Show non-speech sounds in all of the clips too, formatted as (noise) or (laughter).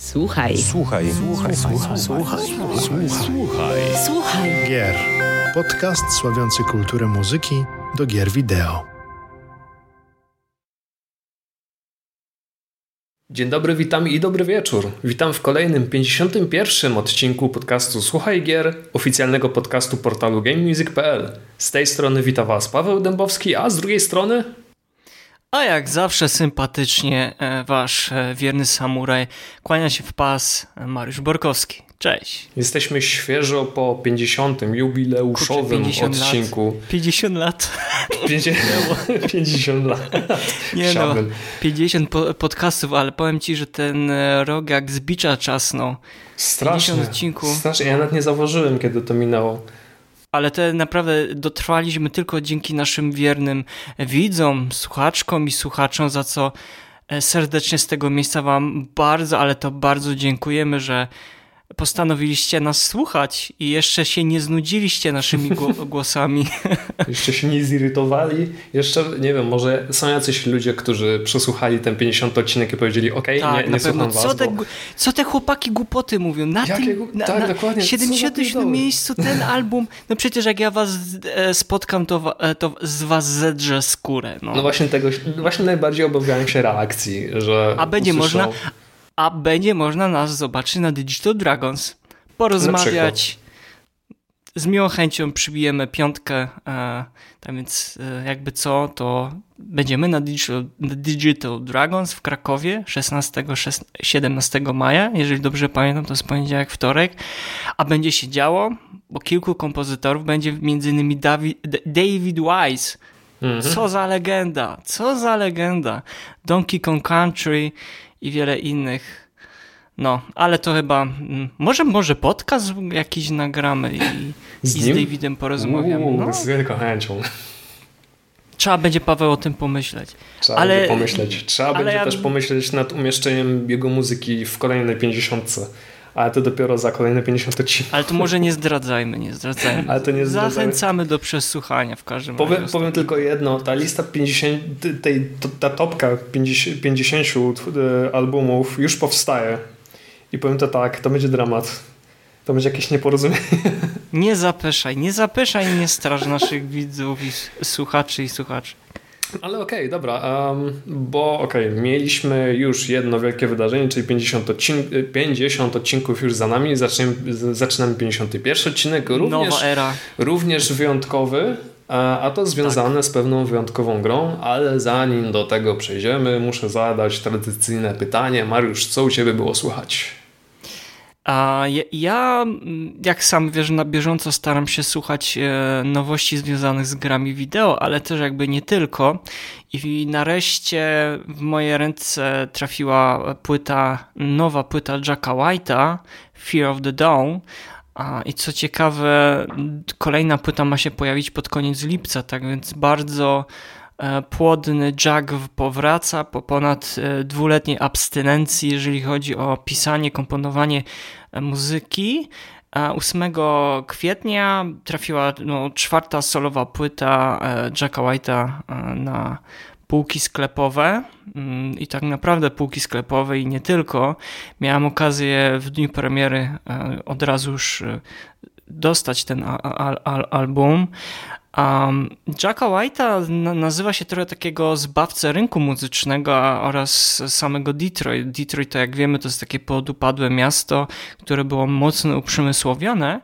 Słuchaj. Słuchaj. Słuchaj. Słuchaj. Słuchaj. Słuchaj. Słuchaj. Gier. Podcast sławiący kulturę muzyki do gier wideo. Dzień dobry, witam i dobry wieczór. Witam w kolejnym 51. odcinku podcastu Słuchaj Gier, oficjalnego podcastu portalu GameMusic.pl. Z tej strony witam Was Paweł Dębowski, a z drugiej strony A jak zawsze sympatycznie e, wasz e, wierny samuraj kłania się w pas Mariusz Borkowski. Cześć. jesteśmy świeżo po 50. jubileuszowym Kurczę, 50 lat. odcinku. 50 lat. 50, 50 (laughs) lat. Nie no, Szabel. 50 po podcastów, ale powiem ci, że ten e, rok jak z bicza czasnął. Strasznie. 50 odcinków. Strasznie. Ja nawet nie zauważyłem, kiedy to minęło. Ale te naprawdę dotrwaliśmy tylko dzięki naszym wiernym widzom, słuchaczkom i słuchaczom, za co e, serdecznie z tego miejsca wam bardzo, ale to bardzo dziękujemy, że postanowiliście nas słuchać i jeszcze się nie znudziliście naszymi gło- (laughs) głosami. Jeszcze się nie zirytowali. Jeszcze, nie wiem, może są jacyś ludzie, którzy przesłuchali ten 50 odcinek i powiedzieli, okej, tak, nie, na nie słucham Co was, te, bo... co te chłopaki głupoty mówią? Na Jakie tym, na, tak, na dokładnie. Co za 77 pierdoły? miejscu ten (laughs) album. No przecież jak ja was e, spotkam, to, e, to z was zedrze skórę. No. No właśnie tego, właśnie najbardziej obawiałem się reakcji, że A będzie usłyszą- można, a będzie można nas zobaczyć na Digital Dragons. Porozmawiać. Z miłą chęcią przybijemy piątkę. E, tak więc e, jakby co, to będziemy na Digital, Digital Dragons w Krakowie 16-17 maja. Jeżeli dobrze pamiętam, to jest poniedziałek, wtorek. A będzie się działo, bo kilku kompozytorów będzie między innymi David, David Wise. Mhm. Co za legenda, co za legenda. Donkey Kong Country i wiele innych. No, ale to chyba. mm, Może, może podcast jakiś nagramy i, Z i z? Davidem porozmawiamy. Uuu, No, Z wielką chęcią. trzeba będzie Paweł o tym pomyśleć. Trzeba Ale- będzie pomyśleć. Trzeba ale będzie ja- też pomyśleć nad umieszczeniem jego muzyki w kolejnej 50. Ale to dopiero za kolejne 50 odcinek. Ale to może nie zdradzajmy, nie zdradzajmy. Ale to nie zdradzajmy. Zachęcamy do przesłuchania w każdym Powiem, razie. powiem tylko jedno, ta lista 50, tej, ta topka 50, 50 e, albumów już powstaje. I powiem to tak, to będzie dramat. To będzie jakieś nieporozumienie. Nie zapeszaj, nie zapeszaj nie straż naszych widzów i słuchaczy i słuchaczy. Ale okej, dobra, em, bo okej, mieliśmy już jedno wielkie wydarzenie, czyli 50, odcin- 50 odcinków już za nami, zaczynamy, zaczynamy 51 odcinek, również, Nowa era. również wyjątkowy, a a to związane z pewną wyjątkową grą, ale zanim do tego przejdziemy, muszę zadać tradycyjne pytanie. Mariusz, co u Ciebie było słychać? A ja, mm, jak sam wiesz, na bieżąco staram się słuchać e, nowości związanych z grami wideo, ale też jakby nie tylko. I nareszcie w moje ręce trafiła płyta, nowa płyta Jacka White'a, Fear of the Dawn. I co ciekawe, kolejna płyta ma się pojawić pod koniec lipca, tak więc bardzo płodny Jack powraca po ponad e, dwuletniej abstynencji, jeżeli chodzi o pisanie, komponowanie e, muzyki. A 8 kwietnia trafiła no, czwarta solowa płyta e, Jacka White'a e, na półki sklepowe Mm, i tak naprawdę półki sklepowe i nie tylko. Miałem okazję w dniu premiery e, od razu już e, dostać ten a- a- al- album. Um, Jacka White'a na- nazywa się trochę takiego zbawcę rynku muzycznego oraz samego Detroit. Detroit, to jak wiemy, to jest takie podupadłe miasto, które było mocno uprzemysłowione.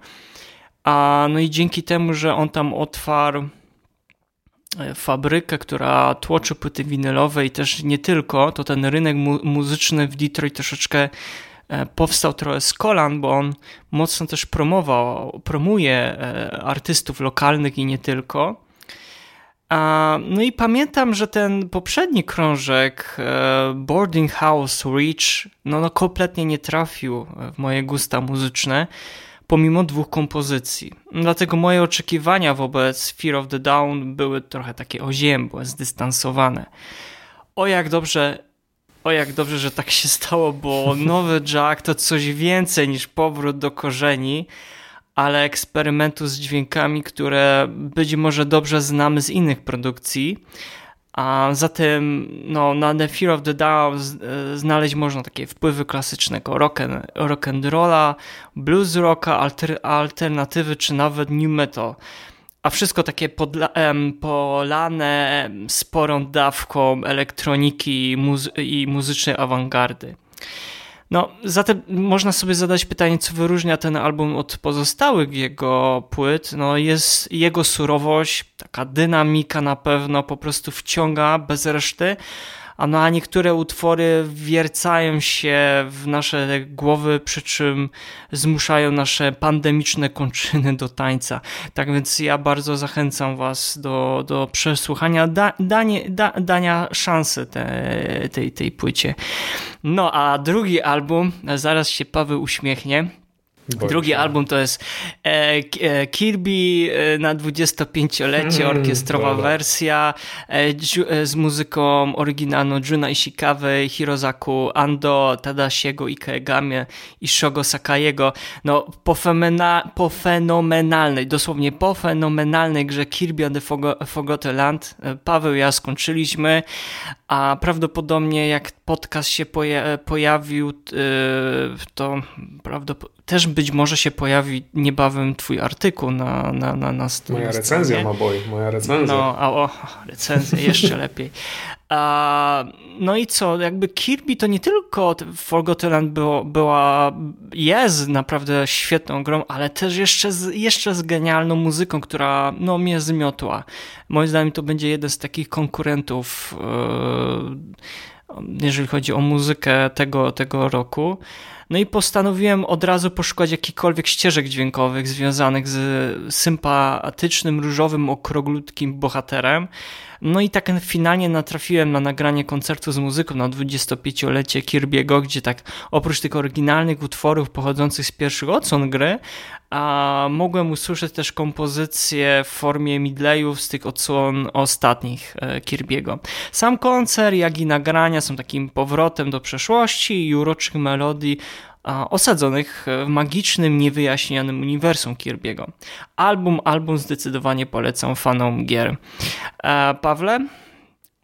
A, no i dzięki temu, że on tam otwarł e, fabrykę, która tłoczy płyty winylowe i też nie tylko, to ten rynek mu- muzyczny w Detroit troszeczkę powstał trochę z kolan, bo on mocno też promował, promuje e, artystów lokalnych i nie tylko. No i pamiętam, że ten poprzedni krążek e, Boarding House Reach no, no kompletnie nie trafił w moje gusta muzyczne, pomimo dwóch kompozycji. Dlatego moje oczekiwania wobec Fear of the Down były trochę takie oziębłe, zdystansowane. O jak dobrze, o jak dobrze, że tak się stało, bo nowy Jack to coś więcej niż powrót do korzeni, ale eksperymentu z dźwiękami, które być może dobrze znamy z innych produkcji. A zatem no, na The Fear of the Down znaleźć można takie wpływy klasycznego rock and, rock and rolla, blues rocka, alter, alternatywy czy nawet new metal a wszystko takie podla, polane sporą dawką elektroniki muzy i muzycznej awangardy. No, zatem można sobie zadać pytanie, co wyróżnia ten album od pozostałych jego płyt. No, jest jego surowość, taka dynamika na pewno po prostu wciąga bez reszty, a, no, a niektóre utwory wiercają się w nasze głowy, przy czym zmuszają nasze pandemiczne kończyny do tańca. Tak więc ja bardzo zachęcam Was do, do przesłuchania, da, danie, da, dania szansy te, tej, tej płycie. No a drugi album, zaraz się Paweł uśmiechnie. Drugi album to jest e, e, Kirby e, na 25-lecie, mm, orkiestrowa wersja z muzyką oryginalną Juna Ishikawy, Hirozaku Ando, Tadashiego Ikegamie i Shogo Sakaiego. No, po, femena, po fenomenalnej, dosłownie po fenomenalnej grze Kirby and the Forgotten Land Paweł i ja skończyliśmy, a prawdopodobnie jak podcast się poja pojawił, to prawdopodobnie też być może się pojawi niebawem twój artykuł na, na, na, na stronie. Moja recenzja ma boi, moja recenzja. No, a o, recenzja, jeszcze (laughs) lepiej. A, no i co, jakby Kirby to nie tylko Forgotten Land było, była, jest naprawdę świetną grą, ale też jeszcze z, jeszcze z genialną muzyką, która no, mnie zmiotła. Moim zdaniem to będzie jeden z takich konkurentów, yy, jeżeli chodzi o muzykę tego, tego roku. No i postanowiłem od razu poszukać jakichkolwiek ścieżek dźwiękowych związanych z sympatycznym, różowym, okroglutkim bohaterem. No i tak finalnie natrafiłem na nagranie koncertu z muzyką na 25-lecie Kirby'ego, gdzie tak oprócz tych oryginalnych utworów pochodzących z pierwszych odsłon gry, a mogłem usłyszeć też kompozycje w formie midlayów z tych odsłon ostatnich e, Kirby'ego. Sam koncert, jak i nagrania są takim powrotem do przeszłości i uroczych melodii osadzonych w magicznym, niewyjaśnionym uniwersum Kirby'ego. Album, album zdecydowanie polecam fanom gier. E, Pawle?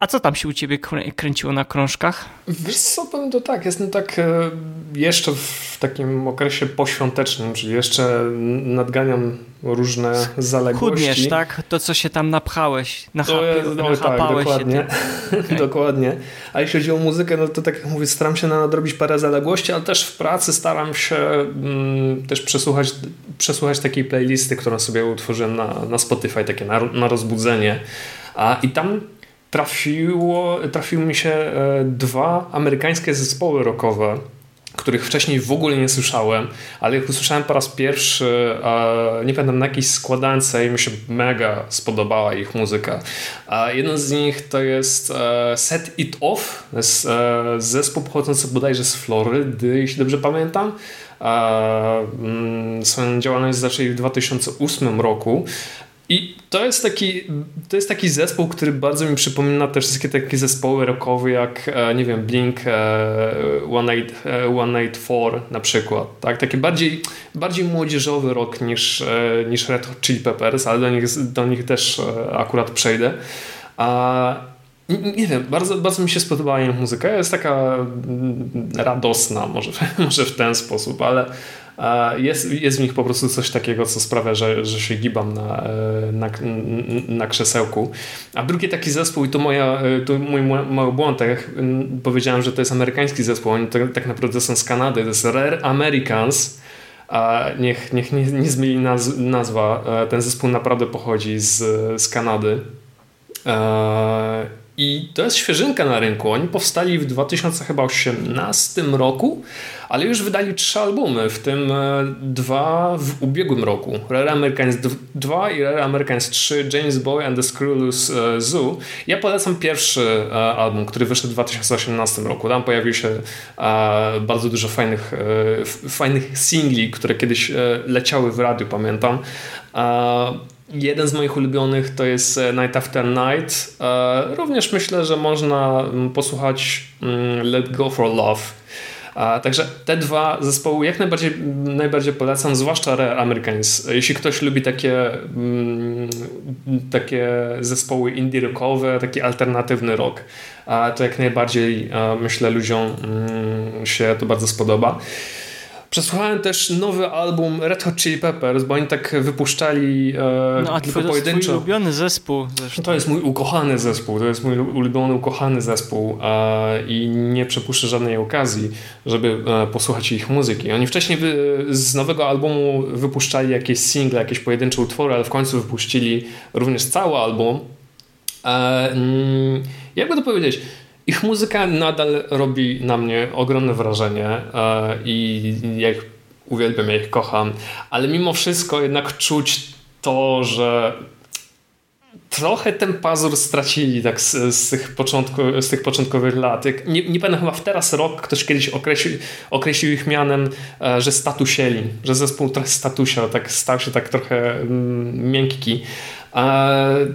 A co tam się u ciebie kręciło na krążkach? Wiesz co, powiem to tak, jestem tak e, jeszcze w takim okresie poświątecznym, czyli jeszcze nadganiam różne zaległości. Chudniesz, tak? To, co się tam napchałeś, nachapałeś no, tak, dokładnie. (laughs) Okay. dokładnie. A jeśli chodzi o muzykę, no to tak jak mówię, staram się nadrobić parę zaległości, ale też w pracy staram się mm, też przesłuchać, przesłuchać takiej playlisty, którą sobie utworzyłem na, na Spotify, takie na, na rozbudzenie. A, I tam trafiło, trafiły mi się e, dwa amerykańskie zespoły rockowe, których wcześniej w ogóle nie słyszałem, ale ich usłyszałem po raz pierwszy, nie pamiętam na jakiejś składance i mi się mega spodobała ich muzyka. Jeden z nich to jest e, Set It Off, to jest e, zespół pochodzący bodajże z Florydy, jeśli dobrze pamiętam. Mm, swoją działalność zaczęli w 2008 roku i to jest, taki, to jest taki zespół, który bardzo mi przypomina te wszystkie takie zespoły rockowe jak, e, nie wiem, Blink 184 e, na przykład. Tak? Taki bardziej, bardziej młodzieżowy rock niż, e, niż Red Hot Chili Peppers, ale do nich, do nich też akurat przejdę. A nie wiem, bardzo, bardzo mi się spodobała ich muzyka. Jest taka mm, radosna, może, (laughs) może w ten sposób, ale jest, jest w nich po prostu coś takiego, co sprawia, że, że się gibam na, e, na, na krzesełku. A drugi taki zespół, i to, moja, e, to mój mały błąd, tak jak powiedziałem, że to jest amerykański zespół, oni to, tak naprawdę są z Kanady, to jest Rare Americans, a niech, niech nie, nie zmyli naz, nazwa, e, ten zespół naprawdę pochodzi z, z Kanady. I to jest świeżynka na rynku. Oni powstali w 2018 roku, ale już wydali trzy albumy, w tym e, dwa w ubiegłym roku. Rare Americans 2 i Rare Americans 3, James Boy and the Screwless e, Zoo. Ja polecam pierwszy e, album, który wyszedł w 2018 roku. Tam pojawiło się bardzo dużo fajnych, fajnych singli, które kiedyś leciały w radiu, pamiętam. Jeden z moich ulubionych to jest Night After Night. Również myślę, że można mm, posłuchać mm, Let Go for Love A, także te dwa zespoły jak najbardziej, najbardziej polecam, zwłaszcza Rare Americans. Jeśli ktoś lubi takie, mm, takie zespoły indie rockowe, taki alternatywny rock, to jak najbardziej myślę ludziom się to bardzo spodoba. Przesłuchałem też nowy album Red Hot Chili Peppers, bo oni tak wypuszczali e, no, a tylko twój, pojedynczo. To jest ulubiony zespół zresztą. To jest mój ukochany zespół, to jest mój ulubiony, ukochany zespół e, i nie przepuszczę żadnej okazji, żeby e, posłuchać ich muzyki. Oni wcześniej wy, z nowego albumu wypuszczali jakieś single, jakieś pojedyncze utwory, ale w końcu wypuścili również cały album. E, mm, jakby to powiedzieć, ich muzyka nadal robi na mnie ogromne wrażenie e, i ja ich uwielbiam, ja ich kocham, ale mimo wszystko jednak czuć to, że trochę ten pazur stracili tak z, z, tych, początku, z tych początkowych lat. Jak, nie, nie pamiętam, chyba w teraz rok ktoś kiedyś określił, określił ich mianem, e, że statusieli, że zespół trochę statusia, tak stał się tak trochę mm, miękki. E,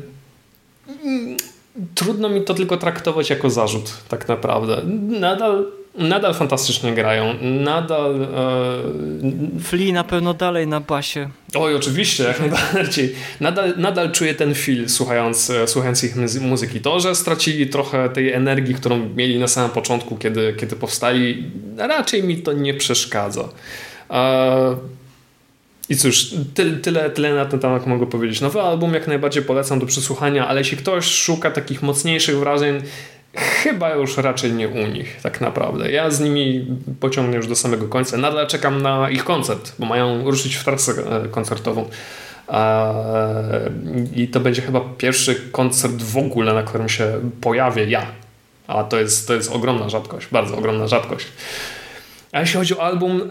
trudno mi to tylko traktować jako zarzut, tak naprawdę. Nadal, nadal fantastycznie grają, nadal... E... Flea na pewno dalej na basie. Oj, oczywiście, jak najbardziej. Nadal, nadal czuję ten feel słuchając, słuchając ich muzyki. To, że stracili trochę tej energii, którą mieli na samym początku, kiedy, kiedy powstali, raczej mi to nie przeszkadza. E... I cóż, tyle, tyle, tyle na ten temat mogę powiedzieć. Nowy album jak najbardziej polecam do przesłuchania, ale jeśli ktoś szuka takich mocniejszych wrażeń, chyba już raczej nie u nich, tak naprawdę. Ja z nimi pociągnę już do samego końca. Nadal czekam na ich koncert, bo mają ruszyć w trasę e, koncertową. I to będzie chyba pierwszy koncert w ogóle, na którym się pojawię ja. A to jest, to jest ogromna rzadkość, bardzo ogromna rzadkość. A jeśli chodzi o album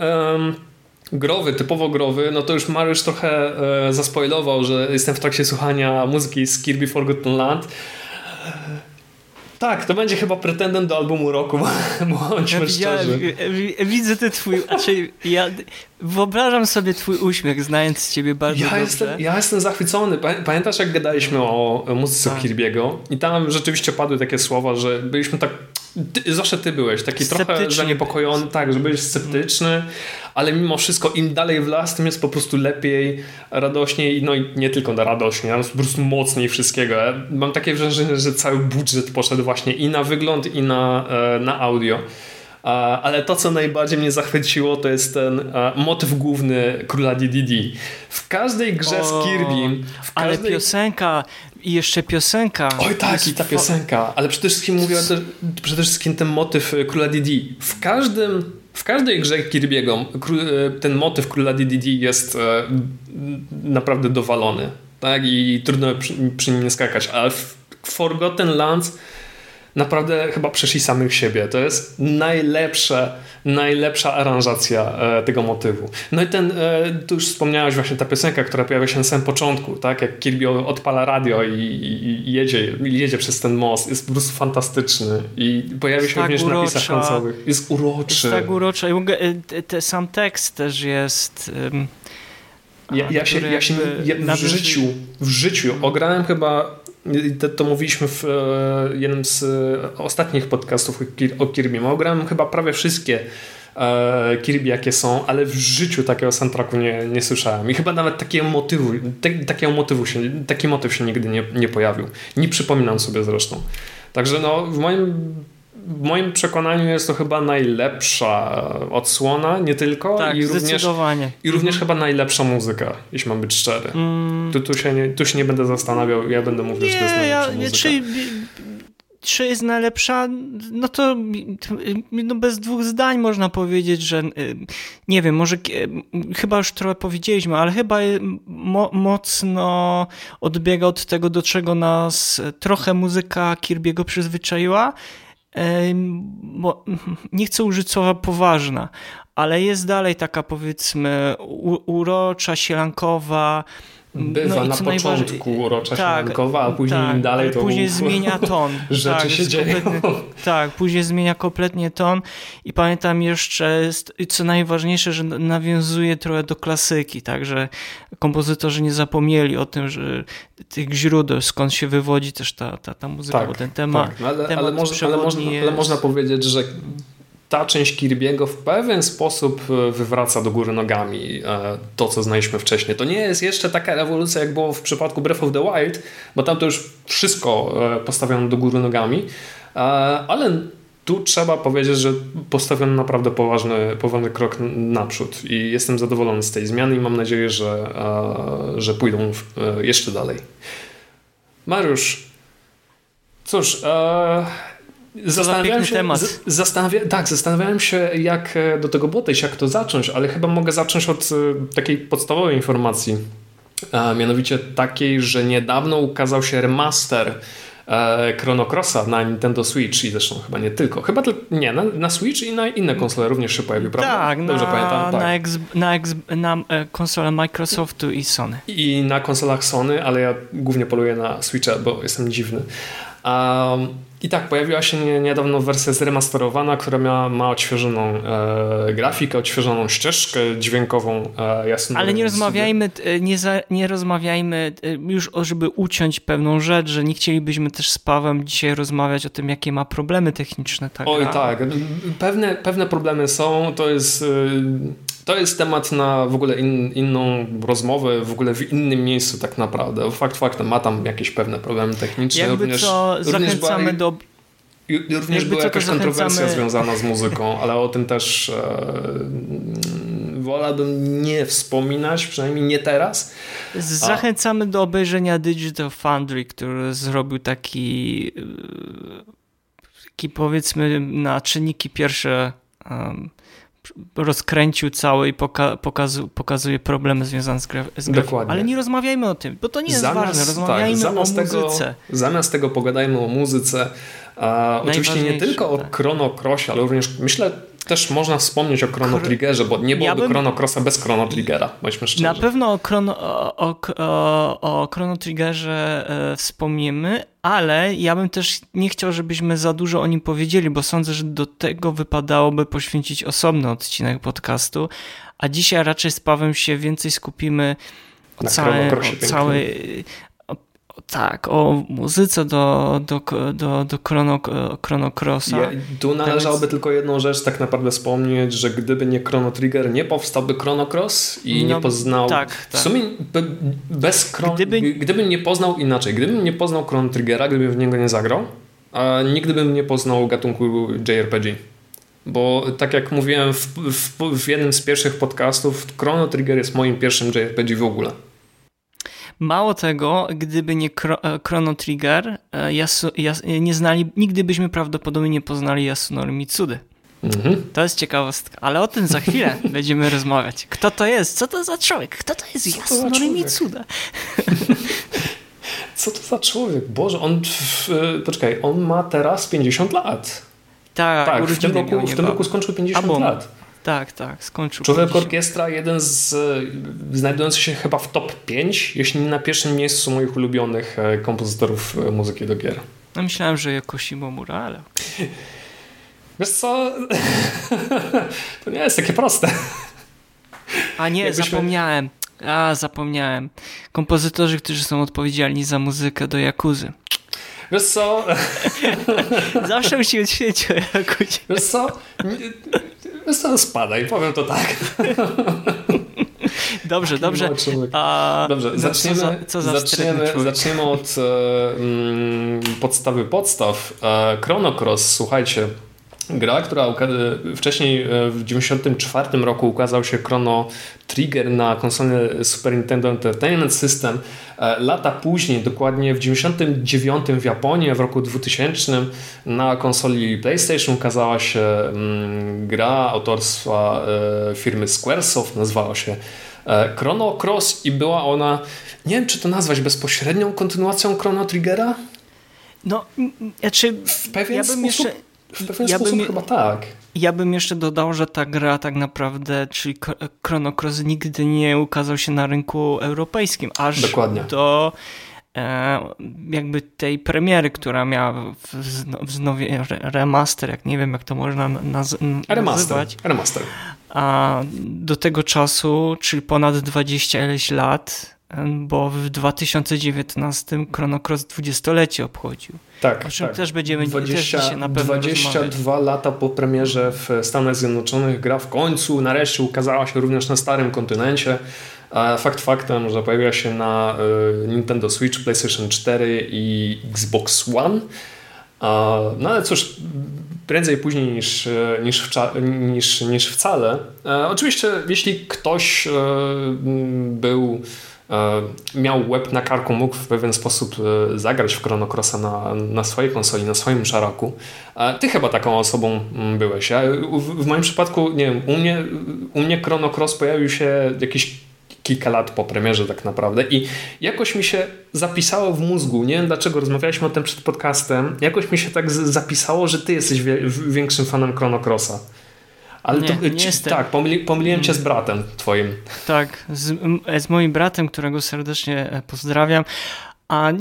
growy, typowo growy, no to już Mariusz trochę e, zaspoilował, że jestem w trakcie słuchania muzyki z Kirby Forgotten Land. Tak, to będzie chyba pretendent do albumu roku, bądźmy ja, szczerzy. Ja, widzę ten twój, znaczy ja wyobrażam sobie twój uśmiech, znając ciebie bardzo ja dobrze. Jestem, ja jestem zachwycony. Pamiętasz, jak gadaliśmy o muzyce tak. Kirby'ego i tam rzeczywiście padły takie słowa, że byliśmy tak ty, zawsze ty byłeś taki trochę zaniepokojony, tak, że byłeś sceptyczny, ale mimo wszystko im dalej w las, tym jest po prostu lepiej, radośniej, no i nie tylko na radośnie, ale po prostu mocniej wszystkiego. Ja mam takie wrażenie, że cały budżet poszedł właśnie i na wygląd, i na, e, na audio. Ale to, co najbardziej mnie zachwyciło, to jest ten motyw główny króla DDD. W każdej grze o, z Kirby. Ale piosenka i jeszcze piosenka. Oj tak, i ta piosenka. Ale przede wszystkim mówię przede wszystkim ten motyw e, króla DDD. W każdym w każdej grze Kirby'ego e, ten motyw króla DDD jest e, naprawdę dowalony. Tak? I trudno przy, przy nim nie skakać. Ale w Forgotten Lands naprawdę chyba przeszli samych siebie. To jest najlepsze, najlepsza aranżacja e, tego motywu. No i ten, e, tu już wspomniałeś właśnie ta piosenka, która pojawia się na samym początku, tak? Jak Kirby odpala radio i, i, i jedzie, jedzie przez ten most. Jest po prostu fantastyczny i pojawia się tak również na napisach końcowych. Jest uroczy. Jest tak urocza. E, sam tekst też jest... Um... Ja, ja, się, ja się ja w, życiu, w życiu ograłem chyba to, to mówiliśmy w e, jednym z e, ostatnich podcastów o Kirby. Ograłem chyba prawie wszystkie e, Kirby jakie są, ale w życiu takiego soundtracku nie, nie słyszałem. I chyba nawet takiego motywu, te, takiego motywu się, taki motyw się nigdy nie, nie pojawił. Nie przypominam sobie zresztą. Także no, w moim w moim przekonaniu jest to chyba najlepsza odsłona, nie tylko. Tak, i również, I również mhm. chyba najlepsza muzyka, jeśli mam być szczery. Mm. Tu, tu, się nie, tu się nie będę zastanawiał, ja będę mówił, nie, że to jest najlepsza ja, muzyka. Czy, czy jest najlepsza? No to no bez dwóch zdań można powiedzieć, że y, nie wiem, może chyba już trochę powiedzieliśmy, ale chyba mo, mocno odbiega od tego, do czego nas trochę muzyka Kirby'ego przyzwyczaiła bo (laughs) nie chcę użyć słowa poważna, ale jest dalej taka powiedzmy urocza, sielankowa, Bywa no na początku urocza tak, a później tak, dalej to później zmienia (laughs) ton. rzeczy tak, się dzieją. Tak, później zmienia kompletnie ton i pamiętam jeszcze, co najważniejsze, że nawiązuje trochę do klasyki, także kompozytorzy nie zapomnieli o tym, że tych źródeł, skąd się wywodzi też ta, ta, ta muzyka, tak, bo ten temat, tak, no ale, temat ale, może, ale, można, ale można powiedzieć, że ta część Kirby'ego w pewien sposób e, wywraca do góry nogami e, to, co znaliśmy wcześniej. To nie jest jeszcze taka rewolucja, jak było w przypadku Breath of the Wild, bo tam to już wszystko e, postawiono do góry nogami, ale tu trzeba powiedzieć, że postawiono naprawdę poważny, poważny krok naprzód i jestem zadowolony z tej zmiany i mam nadzieję, że, że pójdą jeszcze dalej. Mariusz, cóż, Zastanawiałem się, temat. Zastanawia, tak, zastanawiałem się, jak e, do tego podejść, jak to zacząć, ale chyba mogę zacząć od e, takiej podstawowej informacji. A mianowicie takiej, że niedawno ukazał się remaster e, Chrono Crossa na Nintendo Switch i zresztą chyba nie tylko. Chyba nie, na, na Switch i na inne konsole również się pojawił, prawda? Tak, Dobrze na, pamiętam. Tak. Na, ex, na, ex, na konsole Microsoftu i Sony. I na konsolach Sony, ale ja głównie poluję na Switcha, bo jestem dziwny. Um, i tak, pojawiła się niedawno wersja zremasterowana, która ma, ma odświeżoną e, grafikę, odświeżoną ścieżkę dźwiękową. E, jasno Ale nie rozmawiajmy, e, nie, za, nie rozmawiajmy e, już, żeby uciąć pewną rzecz, że nie chcielibyśmy też z Pawem dzisiaj rozmawiać o tym, jakie ma problemy techniczne. Tak, Oj tak, pewne, pewne problemy są, to jest... E, to jest temat na w ogóle in, inną rozmowę, w ogóle w innym miejscu tak naprawdę. Fakt faktem, ma tam jakieś pewne problemy techniczne. Jakby również, co, zachęcamy była, do... Również była jakaś zachęcamy... kontrowersja związana z muzyką, ale o tym też e, wolałbym nie wspominać, przynajmniej nie teraz. Zachęcamy A... do obejrzenia Digital Foundry, który zrobił taki, e, taki powiedzmy na czynniki pierwsze um, rozkręcił cały i poka pokazu pokazuje problemy związane z, gra z. Ale nie rozmawiajmy o tym, bo to nie jest zamiast, ważne. Tak, rozmawiajmy tak, o muzyce. Tego, zamiast tego pogadajmy o muzyce. A, oczywiście nie tylko o tak. Chrono Crossie, ale również myślę też można wspomnieć o Chrono Triggerze, bo nie byłoby ja bym... Chrono Crossa bez Chrono Triggera, bądźmy szczerzy. Na pewno o Chrono, o, o, o Chrono Triggerze e, wspomnimy, ale ja bym też nie chciał, żebyśmy za dużo o nim powiedzieli, bo sądzę, że do tego wypadałoby poświęcić osobny odcinek podcastu, a dzisiaj raczej z Pawem się więcej skupimy o, całe, o całej tak, o muzyce do, do, do, do Chrono, Chrono Crossa. Ja, tu należałoby Więc... tylko jedną rzecz tak naprawdę wspomnieć, że gdyby nie Chrono Trigger, nie powstałby Chrono Cross i no, nie poznał... Tak, tak. W sumie bez Chrono... Gdyby... gdybym nie poznał inaczej, gdybym nie poznał Chrono Triggera, gdybym w niego nie zagrał, a nigdy bym nie poznał gatunku JRPG. Bo tak jak mówiłem w, w, w jednym z pierwszych podcastów, Chrono Trigger jest moim pierwszym JRPG w ogóle. Mało tego, gdyby nie e, Chrono Trigger, e, Yasu, Yas, nie znali, nigdy byśmy prawdopodobnie nie poznali Yasunori Mitsudy. Mhm. To jest ciekawostka, ale o tym za chwilę (laughs) będziemy rozmawiać. Kto to jest? Co to za człowiek? Kto to jest Yasunori Mitsuda? (laughs) Co to za człowiek? Boże, on, poczekaj, on ma teraz 50 lat. Tak, tak w, tym roku, w tym roku skończył 50 Albo, lat. Tak, tak, skończył. Człowiek Orkiestra, jeden z znajdujący się chyba w top 5, jeśli nie na pierwszym miejscu moich ulubionych e, kompozytorów e, muzyki do gier. No myślałem, że jako Shimomura, ale... (laughs) Wiesz co? (laughs) to nie jest takie proste. A nie, Jakbyśmy... zapomniałem. A, zapomniałem. Kompozytorzy, którzy są odpowiedzialni za muzykę do Jakuzy. Wiesz co? (laughs) Zawsze musimy świecić o Jakuzie. Wiesz co? Wiesz spadaj, powiem to tak. (laughs) Dobrze, dobrze. A, dobrze, zaczniemy, co za, co za zaczniemy, zaczniemy od um, podstawy podstaw. E, Chrono Cross, słuchajcie, gra, która wcześniej e, w 1994 roku ukazał się Chrono Trigger na konsolę Super Nintendo Entertainment System. E, lata później, dokładnie w 1999 w Japonii, w roku 2000 na konsoli PlayStation ukazała się mm, gra autorstwa e, firmy Squaresoft, nazywała się Chrono Cross i była ona, nie wiem czy to nazwać bezpośrednią kontynuacją Chrono Triggera? No, znaczy, w pewien ja bym sposób... jeszcze w pewien ja sposób bym, chyba tak. Ja bym jeszcze dodał, że ta gra tak naprawdę, czyli Chrono Cross nigdy nie ukazał się na rynku europejskim, aż Dokładnie. do e, jakby tej premiery, która miała wznowie, remaster, jak nie wiem jak to można naz remaster, nazywać. Remaster. A do tego czasu, czyli ponad 20 ileś lat, bo w 2019 Chrono Cross 20-lecie obchodził. Tak, o czym tak. też będziemy 20, też na pewno 22 rozmawiać. lata po premierze w Stanach Zjednoczonych gra w końcu nareszcie ukazała się również na starym kontynencie. Fakt faktem, że pojawiła się na y, Nintendo Switch, PlayStation 4 i Xbox One. No ale cóż, prędzej później niż, e, niż, wcza- niż, niż wcale. E, oczywiście, jeśli ktoś m, był, miał łeb na karku, mógł w pewien sposób e, zagrać w Chrono Crossa na, na swojej konsoli, na swoim szaraku. E, ty chyba taką osobą mm, byłeś. Ja, w, w moim przypadku, nie wiem, u mnie, u mnie Chrono Cross pojawił się jakieś kilka lat po premierze tak naprawdę i jakoś mi się zapisało w mózgu, nie wiem dlaczego, rozmawialiśmy o tym przed podcastem, jakoś mi się tak zapisało, że ty jesteś wie, większym fanem Chrono Crossa. Ale Nie, to, nie ci- jestem. tak, pomyli, pomyliłem cię z bratem twoim. Tak, z, z moim bratem, którego serdecznie e, pozdrawiam. A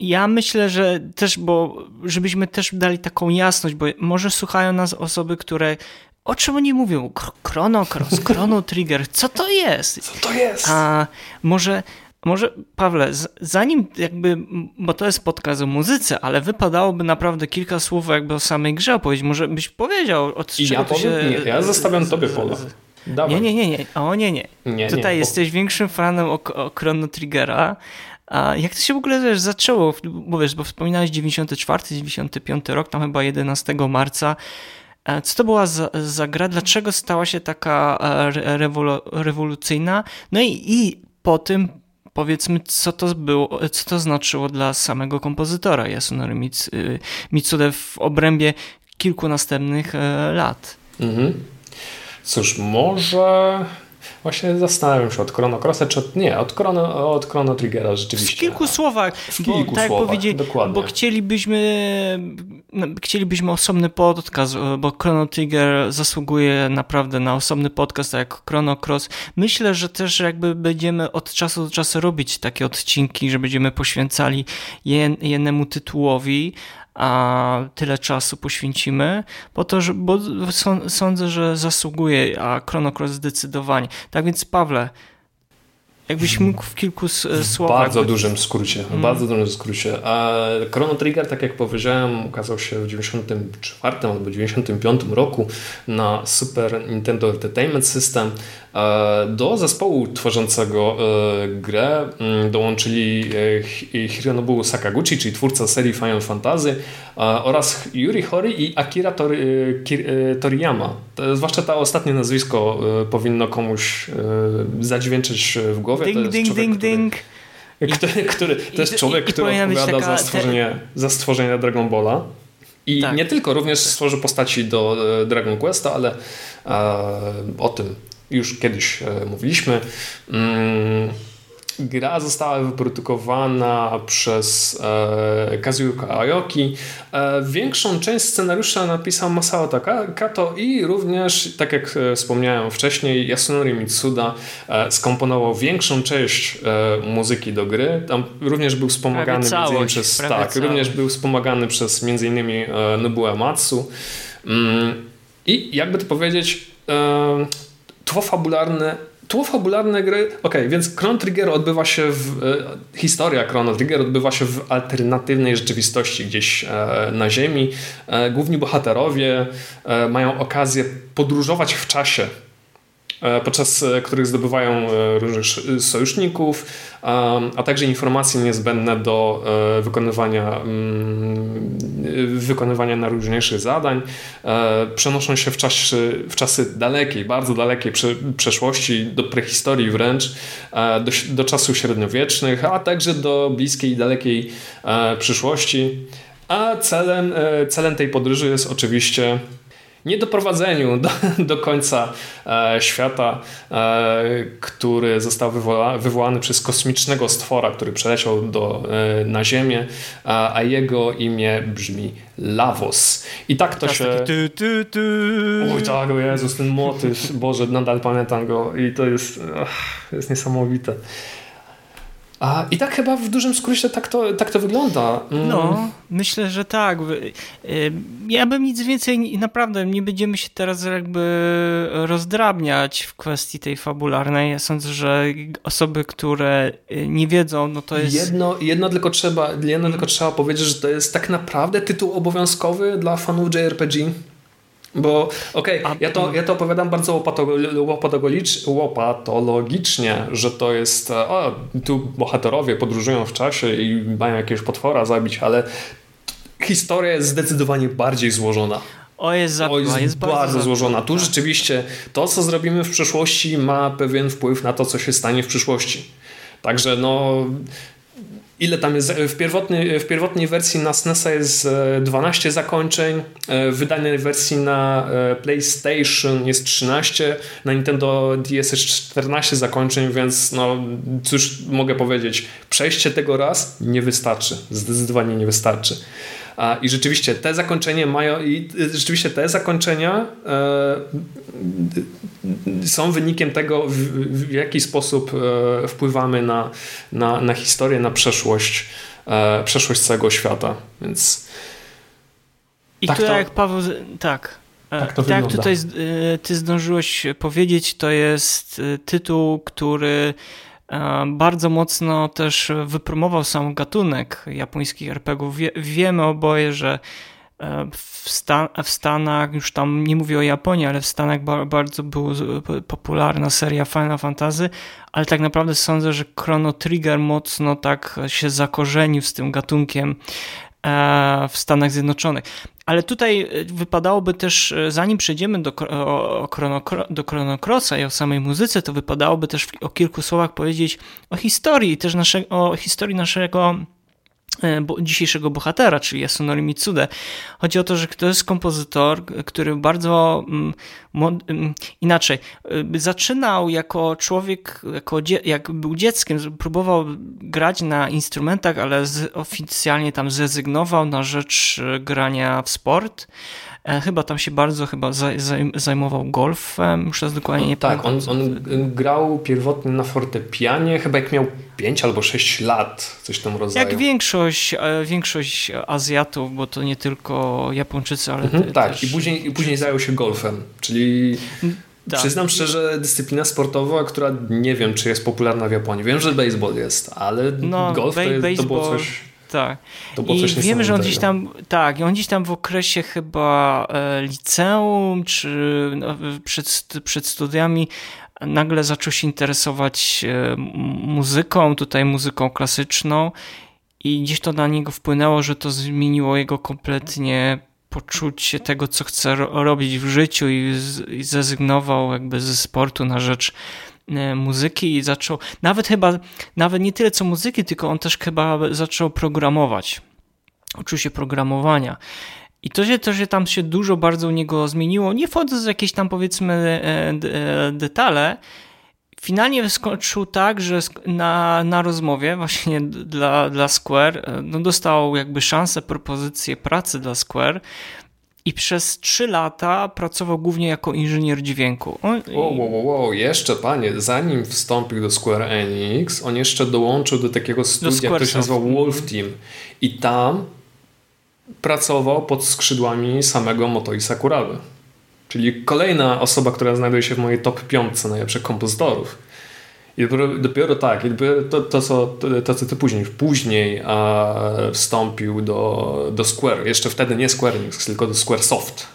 ja myślę, że też, bo żebyśmy też dali taką jasność, bo może słuchają nas osoby, które o czym oni mówią? Chrono Cross, Chrono Trigger, co to jest? Co to jest? A może, może Pawle, zanim jakby, bo to jest podcast o muzyce, ale wypadałoby naprawdę kilka słów jakby o samej grze opowiedzieć. Może byś powiedział, od I czego ja to powiem, się... nie, ja zostawiam tobie z- Dawaj. nie, nie, nie, nie. O nie, nie. Nie, Tutaj nie, bo- jesteś większym fanem o, o Chrono Triggera. A jak to się w ogóle wiesz, zaczęło? Bo wiesz, bo wspominałeś 94, 95 rok, tam chyba 11 marca. E, Co to była za, za gra? Dlaczego stała się taka e, re- rewolu, rewolucyjna? No i, i po tym powiedzmy, co to było, co to znaczyło dla samego kompozytora Yasunori y, Mitsude w obrębie kilku następnych e, lat. Mhm. Cóż, może... Właśnie zastanawiam się od Chrono Crossa, czy od, nie, od Chrono, od Chrono Triggera W rzeczywiście. kilku słowach, W bo, kilku tak jak słowach, powiedzieli, dokładnie. bo chcielibyśmy, no, chcielibyśmy osobny podcast, bo Chrono Trigger zasługuje naprawdę na osobny podcast, tak jak Chrono Cross. Myślę, że też jakby będziemy od czasu do czasu robić takie odcinki, że będziemy poświęcali jednemu tytułowi, a tyle czasu poświęcimy, po to, że, bo są- sądzę, że zasługuje, a Chrono Cross zdecydowanie. Tak więc Pawle, jakbyś mógł w kilku s- W słowach... bardzo dużym skrócie, w bardzo dużym skrócie. A Chrono Trigger, tak jak powiedziałem, ukazał się w 94 albo 95 roku na Super Nintendo Entertainment System. E, Do zespołu tworzącego e, grę mm, dołączyli e, Hi- Hironobu Sakaguchi, czyli twórca serii Final Fantasy oraz Yuri Hori i Akira Tori, Kir- Toriyama. To, zwłaszcza to ostatnie nazwisko powinno komuś zadźwięczyć w głowie. Ding, ding, człowiek, ding, który- ding. który, który, to jest i- człowiek, i który powinna być odpowiada taka- za, stworzenie, za stworzenie Dragon Balla. I Tak. nie tylko, również stworzył postaci do Dragon Questa, ale e, o tym już kiedyś e, mówiliśmy. Mm, gra została wyprodukowana przez e, Kazuyoka Aoki. E, większą część scenariusza napisał Masao Kato i również, tak jak wspomniałem wcześniej, Yasunori Mitsuda e, skomponował większą część e, muzyki do gry. Tam również był wspomagany Prawie między innymi całość, przez tak, również całość. był wspomagany przez między innymi e, Nobuo Ematsu. Mm, I jakby to powiedzieć, tło fabularne Tło fabularne gry. Okej, więc Chrono Trigger odbywa się w. E, historia Chrono Trigger odbywa się w alternatywnej rzeczywistości, gdzieś e, na Ziemi. E, główni bohaterowie mają okazję podróżować w czasie podczas e, których zdobywają e, różnych sz- sojuszników, a, także informacje niezbędne do e, wykonywania, mm, wykonywania najróżniejszych zadań. E, Przenoszą się w, czasie, w czasy dalekiej, bardzo dalekiej prze, przeszłości, do prehistorii wręcz, e, do, do czasów średniowiecznych, a także do bliskiej i dalekiej e, przyszłości. A celem, e, celem tej podróży jest oczywiście nie doprowadzeniu do, (laughs) do końca e, świata, e, który został wywoła, wywołany przez kosmicznego stwora, który przeleciał do, e, na Ziemię, a, a jego imię brzmi Lavos. I tak to Teraz się... Oj tak, o Jezus, ten motyw, Boże, nadal pamiętam go i to jest, ach, to jest niesamowite. A, I tak chyba w dużym skrócie tak to, tak to wygląda. Mm. No, myślę, że tak. Y, ja bym nic więcej, naprawdę nie będziemy się teraz jakby rozdrabniać w kwestii tej fabularnej. Ja sądzę, że osoby, które y, nie wiedzą, no to jest... Jedno, jedno, tylko, trzeba, jedno tylko trzeba powiedzieć, że to jest tak naprawdę tytuł obowiązkowy dla fanów JRPG. Bo okej, okay, ja, to, ja to opowiadam bardzo łopatologicznie, że to jest o, tu bohaterowie podróżują w czasie i mają jakiegoś potwora zabić, ale historia jest zdecydowanie bardziej złożona. O jest, za, o jest, jest bardzo, bardzo złożona. Tu tak. rzeczywiście to, co zrobimy w przyszłości ma pewien wpływ na to, co się stanie w przyszłości. Także no ile tam jest, w, pierwotnej, w pierwotnej wersji na SNES jest 12 e, zakończeń, e, w wydanej wersji na e, PlayStation jest 13, na Nintendo DS jest 14 zakończeń, więc no cóż mogę powiedzieć, przejście tego raz nie wystarczy, zdecydowanie nie wystarczy. I rzeczywiście te zakończenia mają, i rzeczywiście te zakończenia e, są wynikiem tego, w, jaki sposób e, wpływamy na, na, na historię, na przeszłość, e, przeszłość całego świata. Więc. I tak tutaj, to, jak Paweł. Tak. Tak, to tak tutaj ty zdążyłeś powiedzieć, to jest tytuł, który bardzo mocno też wypromował sam gatunek japońskich RPGów. Wie, wiemy oboje, że e, w, Stan w, Stanach, już tam nie mówię o Japonii, ale w Stanach ba bardzo była popularna seria Final Fantasy, ale tak naprawdę sądzę, że Chrono Trigger mocno tak się zakorzenił z tym gatunkiem e, w Stanach Zjednoczonych. Ale tutaj e, wypadałoby też, e, zanim przejdziemy do, o, do Chrono Crossa i o samej muzyce, to wypadałoby też o kilku słowach powiedzieć o historii, też nasze, o historii naszego E, dzisiejszego bohatera, czyli Yasunori Mitsude. Chodzi o to, że to jest kompozytor, który bardzo mm, mm, inaczej e, zaczynał jako człowiek, jako jak był dzieckiem, próbował grać na instrumentach, ale oficjalnie tam zrezygnował na rzecz e, grania w sport. E, chyba tam się bardzo chyba zajmował golfem, muszę dokładnie nie Tak, on, on grał pierwotnie na fortepianie, chyba jak miał 5 albo 6 lat, coś tam rodzaju. Jak większość, e, większość Azjatów, bo to nie tylko Japończycy, ale mhm, Tak, też... i później, i później zajął się golfem, czyli... Tak. Przyznam szczerze, dyscyplina sportowa, która nie wiem, czy jest popularna w Japonii. Wiem, że baseball jest, ale no, golf to, jest, to było coś tak. I wiemy, że on gdzieś tam, tak, on gdzieś tam w okresie chyba e, liceum, czy no, przed, przed studiami nagle zaczął się interesować e, muzyką, tutaj muzyką klasyczną i gdzieś to na niego wpłynęło, że to zmieniło jego kompletnie poczucie tego, co chce robić w życiu i, i zrezygnował jakby ze sportu na rzecz muzyki i zaczął, nawet chyba, nawet nie tyle co muzyki, tylko on też chyba zaczął programować. Uczył się programowania. I to się, to się tam się dużo bardzo u niego zmieniło. Nie wchodząc w jakieś tam powiedzmy e, e, detale, finalnie skończył tak, że na, na rozmowie właśnie dla, dla Square no dostał jakby szansę, propozycję pracy dla Square i przez 3 lata pracował głównie jako inżynier dźwięku. On... Wow, wow, wow, jeszcze panie, zanim wstąpił do Square Enix, on jeszcze dołączył do takiego studia, które się nazywa Wolf Team i tam pracował pod skrzydłami samego Motoi Sakurawy. Czyli kolejna osoba, która znajduje się w mojej top 5 najlepszych kompozytorów. I dopiero, dopiero tak, to, to, co, to, to, co ty później, później wstąpił do, do Square. Jeszcze wtedy nie Square Enix, tylko do Square Soft.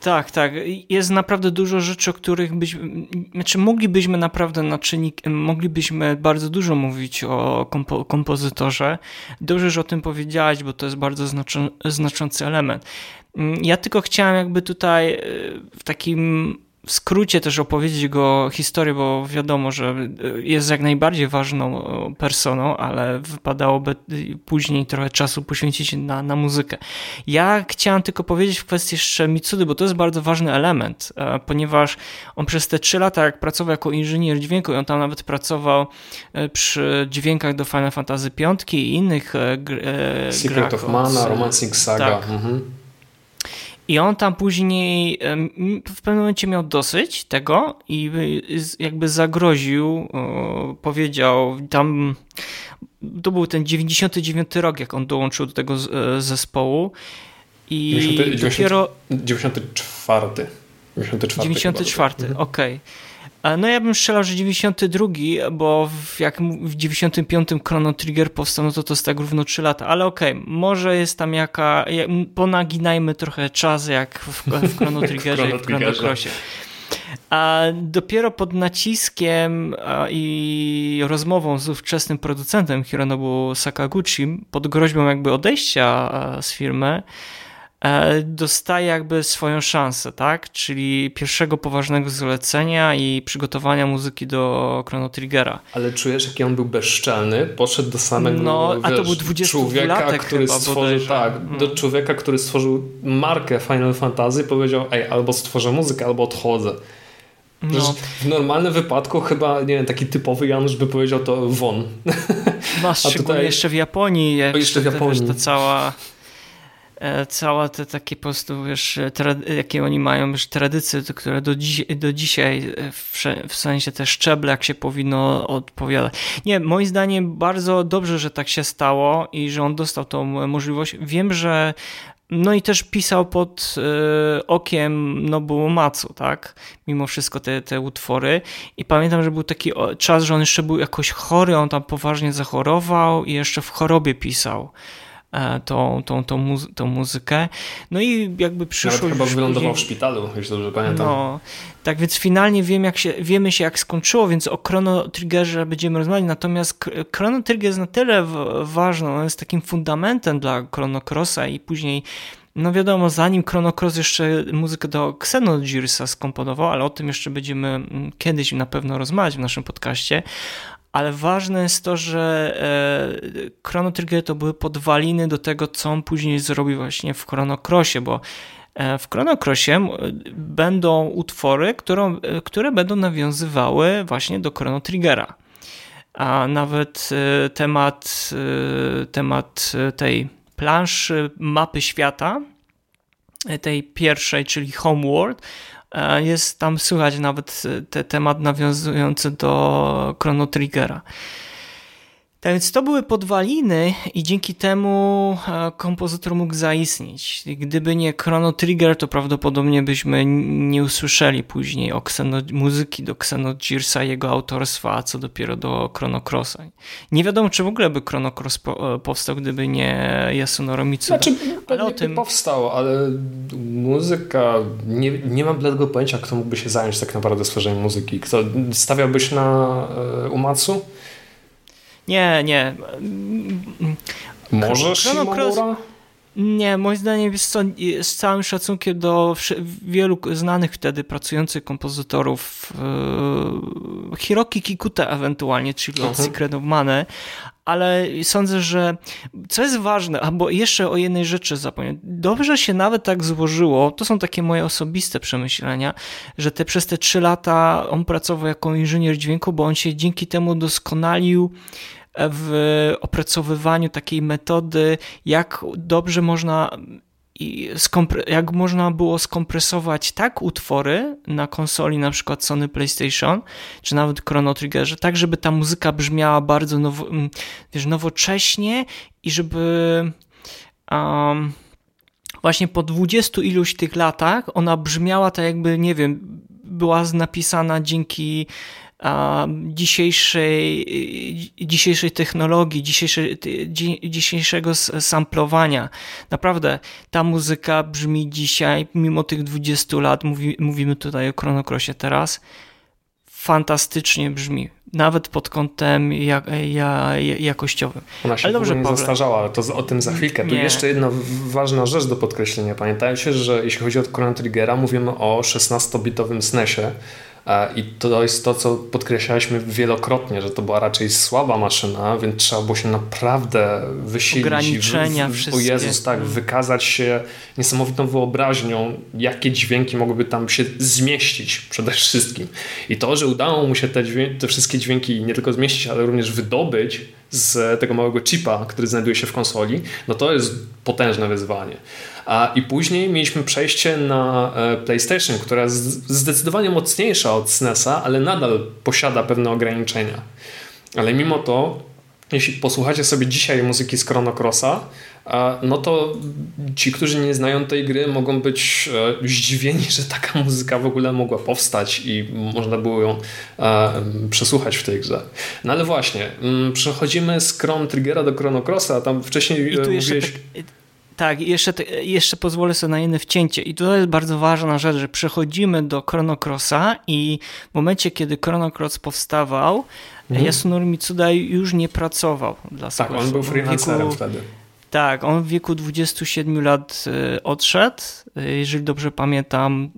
Tak, tak. Jest naprawdę dużo rzeczy, o których byśmy, znaczy moglibyśmy naprawdę na czynnik, moglibyśmy bardzo dużo mówić o kompo, kompozytorze. Dobrze, że o tym powiedziałaś, bo to jest bardzo znaczą, znaczący element. Ja tylko chciałem jakby tutaj e, w takim w skrócie też opowiedzieć jego historię, bo wiadomo, że jest jak najbardziej ważną personą, ale wypadałoby później trochę czasu poświęcić na, na muzykę. Ja chciałem tylko powiedzieć w kwestii jeszcze Mitsudy, bo to jest bardzo ważny element, e, ponieważ on przez te trzy lata, jak pracował jako inżynier dźwięku, i on tam nawet pracował e, przy dźwiękach do Final Fantasy V i innych e, Secret grach, of Mana, Romancing Saga. Tak. Mhm. I on tam później w pewnym momencie miał dosyć tego i jakby zagroził, powiedział tam, to był ten 99 rok, jak on dołączył do tego e, zespołu i 90, dopiero... 94. 94, 94 okej. Okay. No ja bym strzelał, że 92, bo w, jak w 95 Chrono Trigger powstał, no to to jest tak równo 3 lata, ale okej, okay, może jest tam jaka, ponaginajmy trochę czas jak w, w Chrono (laughs) Triggerze i w Chrono Crossie. A dopiero pod naciskiem i rozmową z ówczesnym producentem Hironobu Sakaguchi, pod groźbą jakby odejścia z firmy, dostaje jakby swoją szansę, tak? Czyli pierwszego poważnego zlecenia i przygotowania muzyki do Chrono Triggera. Ale czujesz, jaki on był bezczelny? Poszedł do samego no, wiesz, a to był 20 człowieka, który stworzył tak, hmm. do człowieka, który stworzył markę Final Fantasy, powiedział: Ej, albo stworzę muzykę, albo odchodzę. No. W normalnym wypadku chyba, nie wiem, taki typowy Janusz by powiedział to won. No, (laughs) szczególnie tutaj... jeszcze w Japonii. Jeszcze, jeszcze w Japonii. Wiesz, ta cała E, cała te takie po prostu, wiesz, jakie oni mają już tradycje, które do, dziś, do dzisiaj e, w, w, sensie te szczeble, jak się powinno odpowiadać. Nie, moim zdaniem bardzo dobrze, że tak się stało i że on dostał tą możliwość. Wiem, że no i też pisał pod y, okiem Nobuo Matsu, tak? Mimo wszystko te, te utwory. I pamiętam, że był taki czas, że on jeszcze był jakoś chory, on tam poważnie zachorował i jeszcze w chorobie pisał. E, tą, tą, tą, muzy tą muzykę. No i jakby przyszło... Nawet chyba wylądował później... w szpitalu, jeśli dobrze pamiętam. No, tak więc finalnie wiem, jak się, wiemy się jak skończyło, więc o Chrono Triggerze będziemy rozmawiać, natomiast Chrono Trigger jest na tyle ważny, on jest takim fundamentem dla Chrono Crossa i później no wiadomo, zanim Chrono Cross jeszcze muzykę do Xenogearsa skomponował, ale o tym jeszcze będziemy mm, kiedyś na pewno rozmawiać w naszym podcaście, ale ważne jest to, że e, Chrono Trigger to były podwaliny do tego, co on później zrobi właśnie w Chrono Crossie, bo e, w Chrono Crossie będą utwory, którą, e, które będą nawiązywały właśnie do Chrono Triggera. A nawet temat, temat tej planszy mapy świata, tej pierwszej, czyli Homeworld, E, jest tam słychać nawet e, te temat nawiązujący do Chrono Triggera. Tak więc to były podwaliny i dzięki temu e, kompozytor mógł zaistnieć. Gdyby nie Chrono Trigger, to prawdopodobnie byśmy nie usłyszeli później o Xeno, muzyki do Xenogearsa i jego autorstwa, a co dopiero do Chrono Crossa. Nie wiadomo, czy w ogóle by Chrono Cross po, e, powstał, gdyby nie Yasunoro Mitsuda. Znaczy, ale o tym powstał, ale muzyka, nie, nie mam bladego pojęcia, kto mógłby się zająć tak naprawdę stworzeniem muzyki. Kto stawiałbyś na e, Umatsu? Nie, nie. Może Shimomura? Nie, moim zdaniem jest co, z całym szacunkiem do wielu znanych wtedy pracujących kompozytorów yy, Hiroki Kikuta ewentualnie, czyli od mhm. Secret of Mana, ale sądzę, że co jest ważne, albo jeszcze o jednej rzeczy zapomniałem. Dobrze się nawet tak złożyło, to są takie moje osobiste przemyślenia, że te przez te trzy lata on pracował jako inżynier dźwięku, bo on się dzięki temu doskonalił w opracowywaniu takiej metody, jak dobrze można jak można było skompresować tak utwory na konsoli, na przykład Sony PlayStation, czy nawet Chrono Triggerze, tak żeby ta muzyka brzmiała bardzo nowo, wiesz, nowocześnie i żeby um, właśnie po dwudziestu iluś tych latach ona brzmiała tak jakby, nie wiem, była napisana dzięki dzisiejszej, dzisiejszej technologii, dzisiejszej, dzisiejszego samplowania. Naprawdę ta muzyka brzmi dzisiaj, mimo tych 20 lat, mówi, mówimy tutaj o Chronocrossie teraz, fantastycznie brzmi. Nawet pod kątem jak, jakościowym. Ona się ale dobrze, nie zastarzała, ale to o tym za chwilkę. Tu jeszcze jedna ważna rzecz do podkreślenia. Pamiętajcie, że jeśli chodzi o Chrono Triggera, mówimy o 16-bitowym SNESie, i to jest to, co podkreślaliśmy wielokrotnie, że to była raczej słaba maszyna, więc trzeba było się naprawdę wysilić. Ograniczenia w, w. O Jezus, tak, wykazać się niesamowitą wyobraźnią, jakie dźwięki mogłyby tam się zmieścić przede wszystkim. I to, że udało mu się te, dźwięki, te wszystkie dźwięki nie tylko zmieścić, ale również wydobyć, z tego małego chipa, który znajduje się w konsoli, no to jest potężne wyzwanie. A i później mieliśmy przejście na e, PlayStation, która jest zdecydowanie mocniejsza od SNESa, ale nadal posiada pewne ograniczenia. Ale mimo to, jeśli posłuchacie sobie dzisiaj muzyki z Chrono Crossa, no to ci, którzy nie znają tej gry, mogą być e, zdziwieni, że taka muzyka w ogóle mogła powstać i można było ją e, przesłuchać w tej grze. No ale właśnie, mm, przechodzimy z Chrono Triggera do Chrono Crossa, tam wcześniej I tu jeszcze mówiłeś... tak, tak, jeszcze, jeszcze pozwolę sobie na jedno wcięcie. I to jest bardzo ważna rzecz, że przechodzimy do Chrono Crossa i w momencie, kiedy Chrono Cross powstawał, mhm. Yasunori Mitsuda już nie pracował dla Tak, on był freelancerem wtedy. Tak, on w wieku 27 lat y, odszedł, y, jeżeli dobrze pamiętam,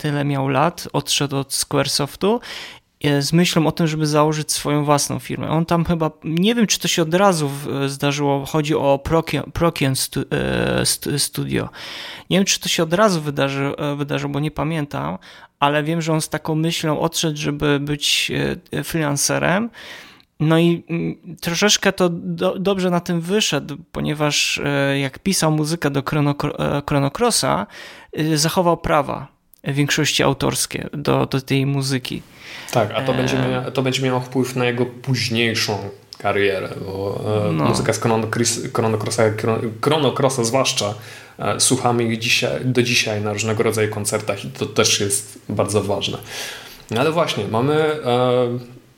tyle miał lat, odszedł od Squaresoftu y, z myślą o tym, żeby założyć swoją własną firmę. On tam chyba, nie wiem czy to się od razu zdarzyło, chodzi o Prokian Studio. Nie wiem czy to się od razu wydarzy, wydarzyło, bo nie pamiętam, ale wiem, że on z taką myślą odszedł, żeby być freelancerem. No i mm, troszeczkę to do, dobrze na tym wyszedł, ponieważ e, jak pisał muzykę do e, Chrono Crossa, e, zachował prawa większości autorskie do, do tej muzyki. Tak, a to, będzie mia, to będzie miało wpływ na jego późniejszą karierę, bo no. muzyka z Chrono Crossa zwłaszcza słuchamy ich dzisiaj, do dzisiaj na różnego rodzaju koncertach i to też jest bardzo ważne. No ale właśnie, mamy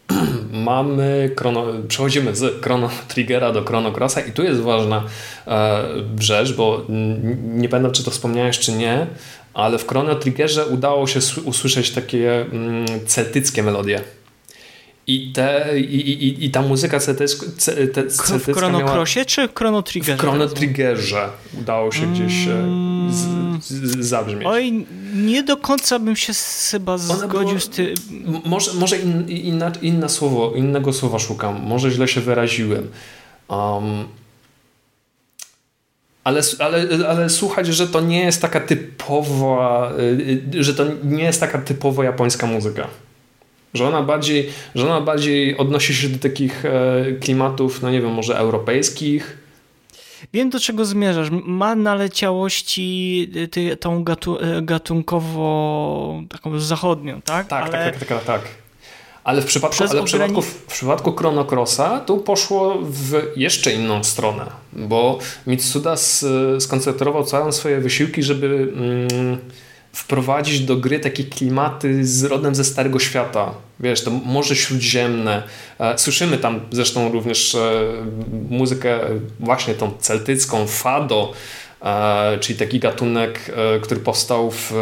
(clears throat) mamy chrono, przechodzimy z Chrono Triggera do Chrono Crossa i tu jest ważna e, rzecz, bo nie pamiętam czy to wspomniałeś czy nie, ale w Chrono Triggerze udało się usłyszeć takie mm, celtyckie melodie. I, te, i, i, i ta muzyka celtycka, celtycka W Chrono Crossie czy Chrono Triggerze? W Chrono Triggerze udało się gdzieś mm zabrzmieć. Oj, nie do końca bym się chyba zgodził z tym. Może, może in, inna, inne słowo, innego słowa szukam, może źle się wyraziłem. Um, ale, ale, ale słuchać, że to nie jest taka typowa, y, y, że to nie jest taka typowo japońska muzyka. Że ona bardziej, że ona bardziej odnosi się do takich e, klimatów, no nie wiem, może europejskich, Wiem, do czego zmierzasz. Ma naleciałości y, ty, tą gatu, y, gatunkowo taką zachodnią, tak? Tak, Ale... tak, tak, tak, tak. Ale w przypadku, ale w, przypadku, w przypadku Chrono Crossa to poszło w jeszcze inną stronę, bo Mitsuda skoncentrował całe swoje wysiłki, żeby mm, wprowadzić do gry takie klimaty z rodem ze Starego Świata. Wiesz, to Morze Śródziemne. E, słyszymy tam zresztą również e, muzykę właśnie tą celtycką, fado, e, czyli taki gatunek, który powstał w,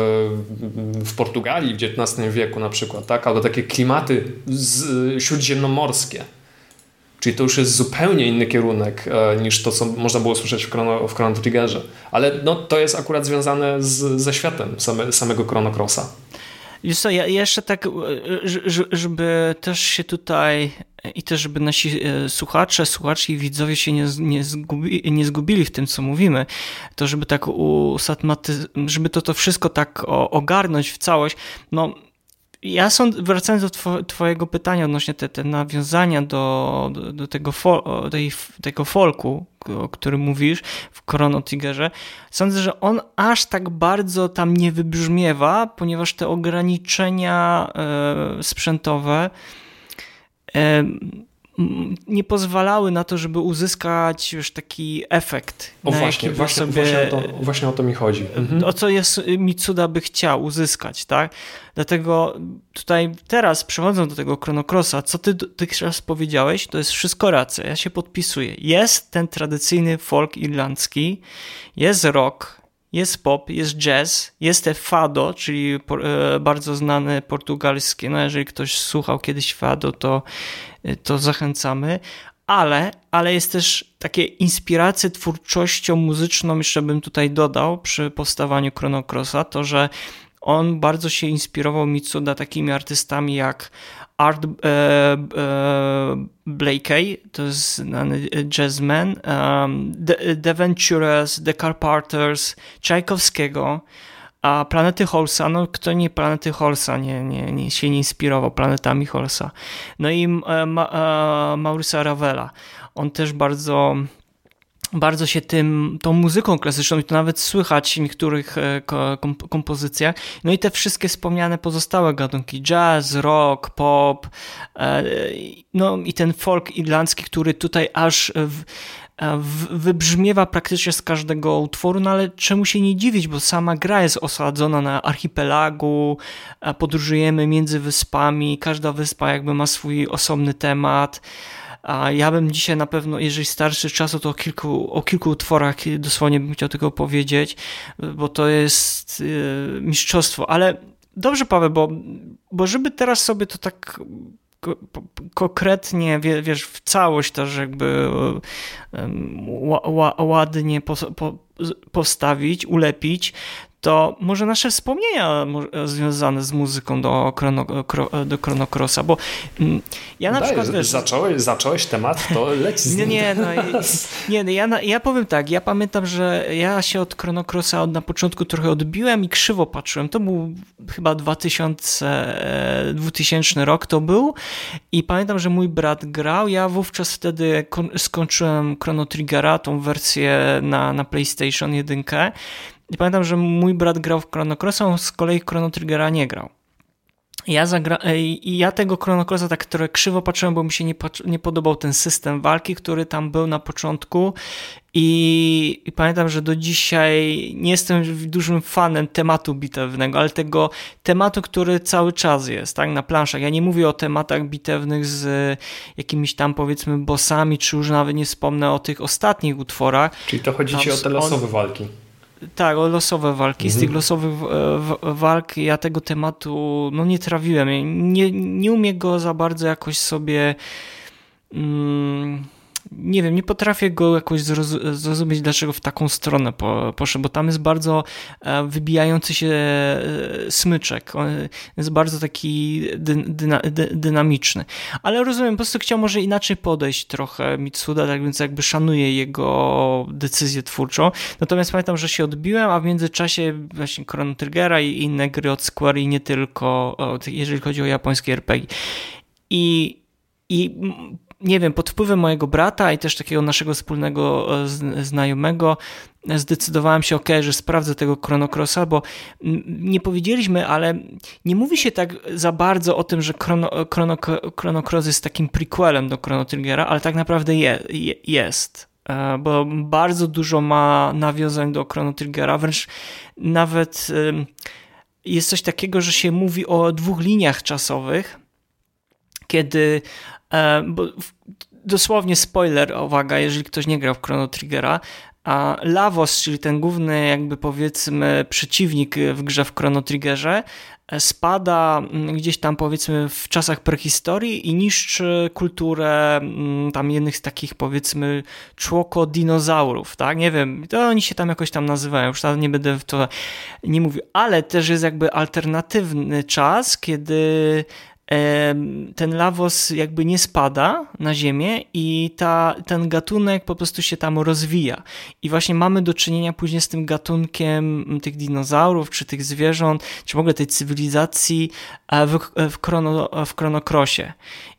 w Portugalii w XIX wieku na przykład, tak? albo takie klimaty z, śródziemnomorskie. Czyli to już jest zupełnie inny kierunek e, niż to, co można było słyszeć w Chrono, w Chrono Triggerze. Ale no, to jest akurat związane z, ze światem same, samego Chrono Crossa. Wiesz co, ja jeszcze tak, e, żeby też się tutaj i też, żeby nasi e, słuchacze, słuchaczki i widzowie się nie, nie, zgubi, nie zgubili w tym, co mówimy, to żeby tak usatmaty, żeby to, to wszystko tak ogarnąć w całość, no ja sąd, wracając do twojego pytania odnośnie te, te nawiązania do, do, do tego, tej, tego folku, o którym mówisz w Chrono Triggerze, sądzę, że on aż tak bardzo tam nie wybrzmiewa, ponieważ te ograniczenia e, sprzętowe e, nie pozwalały na to, żeby uzyskać już taki efekt. O właśnie, właśnie, sobie, właśnie, o to, właśnie o to mi chodzi. Mhm. O co jest Mitsuda by chciał uzyskać, tak? Dlatego tutaj teraz przechodząc do tego Chronocrossa, co ty dotychczas powiedziałeś, to jest wszystko racja. Ja się podpisuję. Jest ten tradycyjny folk irlandzki, jest rock, jest pop, jest jazz, jest fado, czyli e, bardzo znane portugalskie. No jeżeli ktoś słuchał kiedyś fado, to, e, to zachęcamy. Ale, ale jest też takie inspiracje twórczością muzyczną, jeszcze bym tutaj dodał przy powstawaniu Chrono Crossa, to że on bardzo się inspirował Mitsuda takimi artystami jak Art e, e, Blakey, to jest znany jazzman, um, The, Ventures, The Carpenters, Czajkowskiego, A Planety Holsa, no kto nie Planety Holsa nie, nie, nie się nie inspirował planetami Holsa. No i ma, e, Maurice Ravela. On też bardzo bardzo się tym, tą muzyką klasyczną i to nawet słychać w niektórych e, kompozycjach. No i te wszystkie wspomniane pozostałe gatunki, jazz, rock, pop, e, no i ten folk irlandzki, który tutaj aż w, e, wybrzmiewa praktycznie z każdego utworu, no ale czemu się nie dziwić, bo sama gra jest osadzona na archipelagu, podróżujemy między wyspami, każda wyspa jakby ma swój osobny temat. A ja bym dzisiaj na pewno, jeżeli starszy czasu, to o kilku, o kilku utworach dosłownie bym chciał tego powiedzieć, bo to jest yy, mistrzostwo. Ale dobrze, Paweł, bo, bo żeby teraz sobie to tak konkretnie, wiesz, w całość też jakby ładnie postawić, ulepić, to może nasze wspomnienia związane z muzyką do, chrono, do Chronocrossa, bo mm, ja na Daj, przykład... Wiesz, zacząłeś, zacząłeś temat, to leć z nim. Nie, no, (laughs) nie, no, ja, ja powiem tak, ja pamiętam, że ja się od Chronocrossa od, na początku trochę odbiłem i krzywo patrzyłem. To był chyba 2000, 2000 rok to był i pamiętam, że mój brat grał, ja wówczas wtedy skończyłem Chrono Triggera, tą wersję na, na PlayStation 1 i pamiętam, że mój brat grał w Chrono Crossa, on z kolei Chrono Triggera nie grał. Ja, zagra... I ja tego Chrono Crossa tak trochę krzywo patrzyłem, bo mi się nie, nie podobał ten system walki, który tam był na początku i... I, pamiętam, że do dzisiaj nie jestem dużym fanem tematu bitewnego, ale tego tematu, który cały czas jest, tak, na planszach. Ja nie mówię o tematach bitewnych z jakimiś tam powiedzmy bossami, czy już nawet nie wspomnę o tych ostatnich utworach. Czyli to chodzi ci o te losowe on... walki. Tak, o losowe walki. Z tych mhm. losowych walk ja tego tematu no, nie trawiłem. Nie, nie umiem go za bardzo jakoś sobie. Mm, nie wiem, nie potrafię go jakoś zrozumieć, dlaczego w taką stronę poszedł, bo tam jest bardzo e, wybijający się e, smyczek. On jest bardzo taki dyna, dynamiczny. Ale rozumiem, po prostu chciał może inaczej podejść trochę Mitsuda, tak więc jakby szanuję jego decyzję twórczą. Natomiast pamiętam, że się odbiłem, a w międzyczasie właśnie Chrono Triggera i inne gry od Square i nie tylko, jeżeli chodzi o japońskie RPG. I i nie wiem, pod wpływem mojego brata i też takiego naszego wspólnego e, znajomego zdecydowałem się, ok, że sprawdzę tego Chronocrossa, bo nie powiedzieliśmy, ale nie mówi się tak za bardzo o tym, że Chrono, Chrono, Chronocross jest takim prequelem do Chrono Triggera, ale tak naprawdę je, je, jest. E, bo bardzo dużo ma nawiązań do Chrono Triggera, wręcz nawet jest coś takiego, że się mówi o dwóch liniach czasowych, kiedy E, bo dosłownie spoiler, uwaga, jeżeli ktoś nie grał w Chrono Triggera, a Lavos, czyli ten główny jakby powiedzmy przeciwnik w grze w Chrono Triggerze, e, spada mm, gdzieś tam powiedzmy w czasach prehistorii i niszczy kulturę mm, tam jednych z takich powiedzmy człoko-dinozaurów, tak? Nie wiem, to oni się tam jakoś tam nazywają, już nie będę w to nie mówił, ale też jest jakby alternatywny czas, kiedy ten lawos jakby nie spada na ziemię i ta, ten gatunek po prostu się tam rozwija. I właśnie mamy do czynienia później z tym gatunkiem tych dinozaurów, czy tych zwierząt, czy w ogóle tej cywilizacji e, w, w, chrono, w chronokrosie.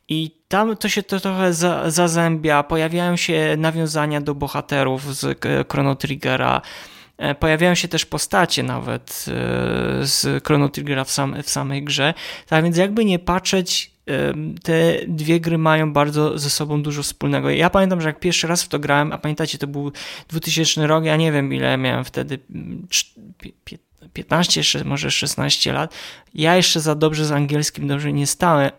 I tam to się to trochę za, zazębia, pojawiają się nawiązania do bohaterów z Chrono Triggera, E, pojawiają się też postacie nawet e, z Chrono Triggera w, sam, w samej grze. Tak więc jakby nie patrzeć, e, te dwie gry mają bardzo ze sobą dużo wspólnego. Ja pamiętam, że jak pierwszy raz w to grałem, a pamiętacie, to był 2000 rok, ja nie wiem ile miałem wtedy, 15, może 16 lat. Ja jeszcze za dobrze z angielskim dobrze nie stałem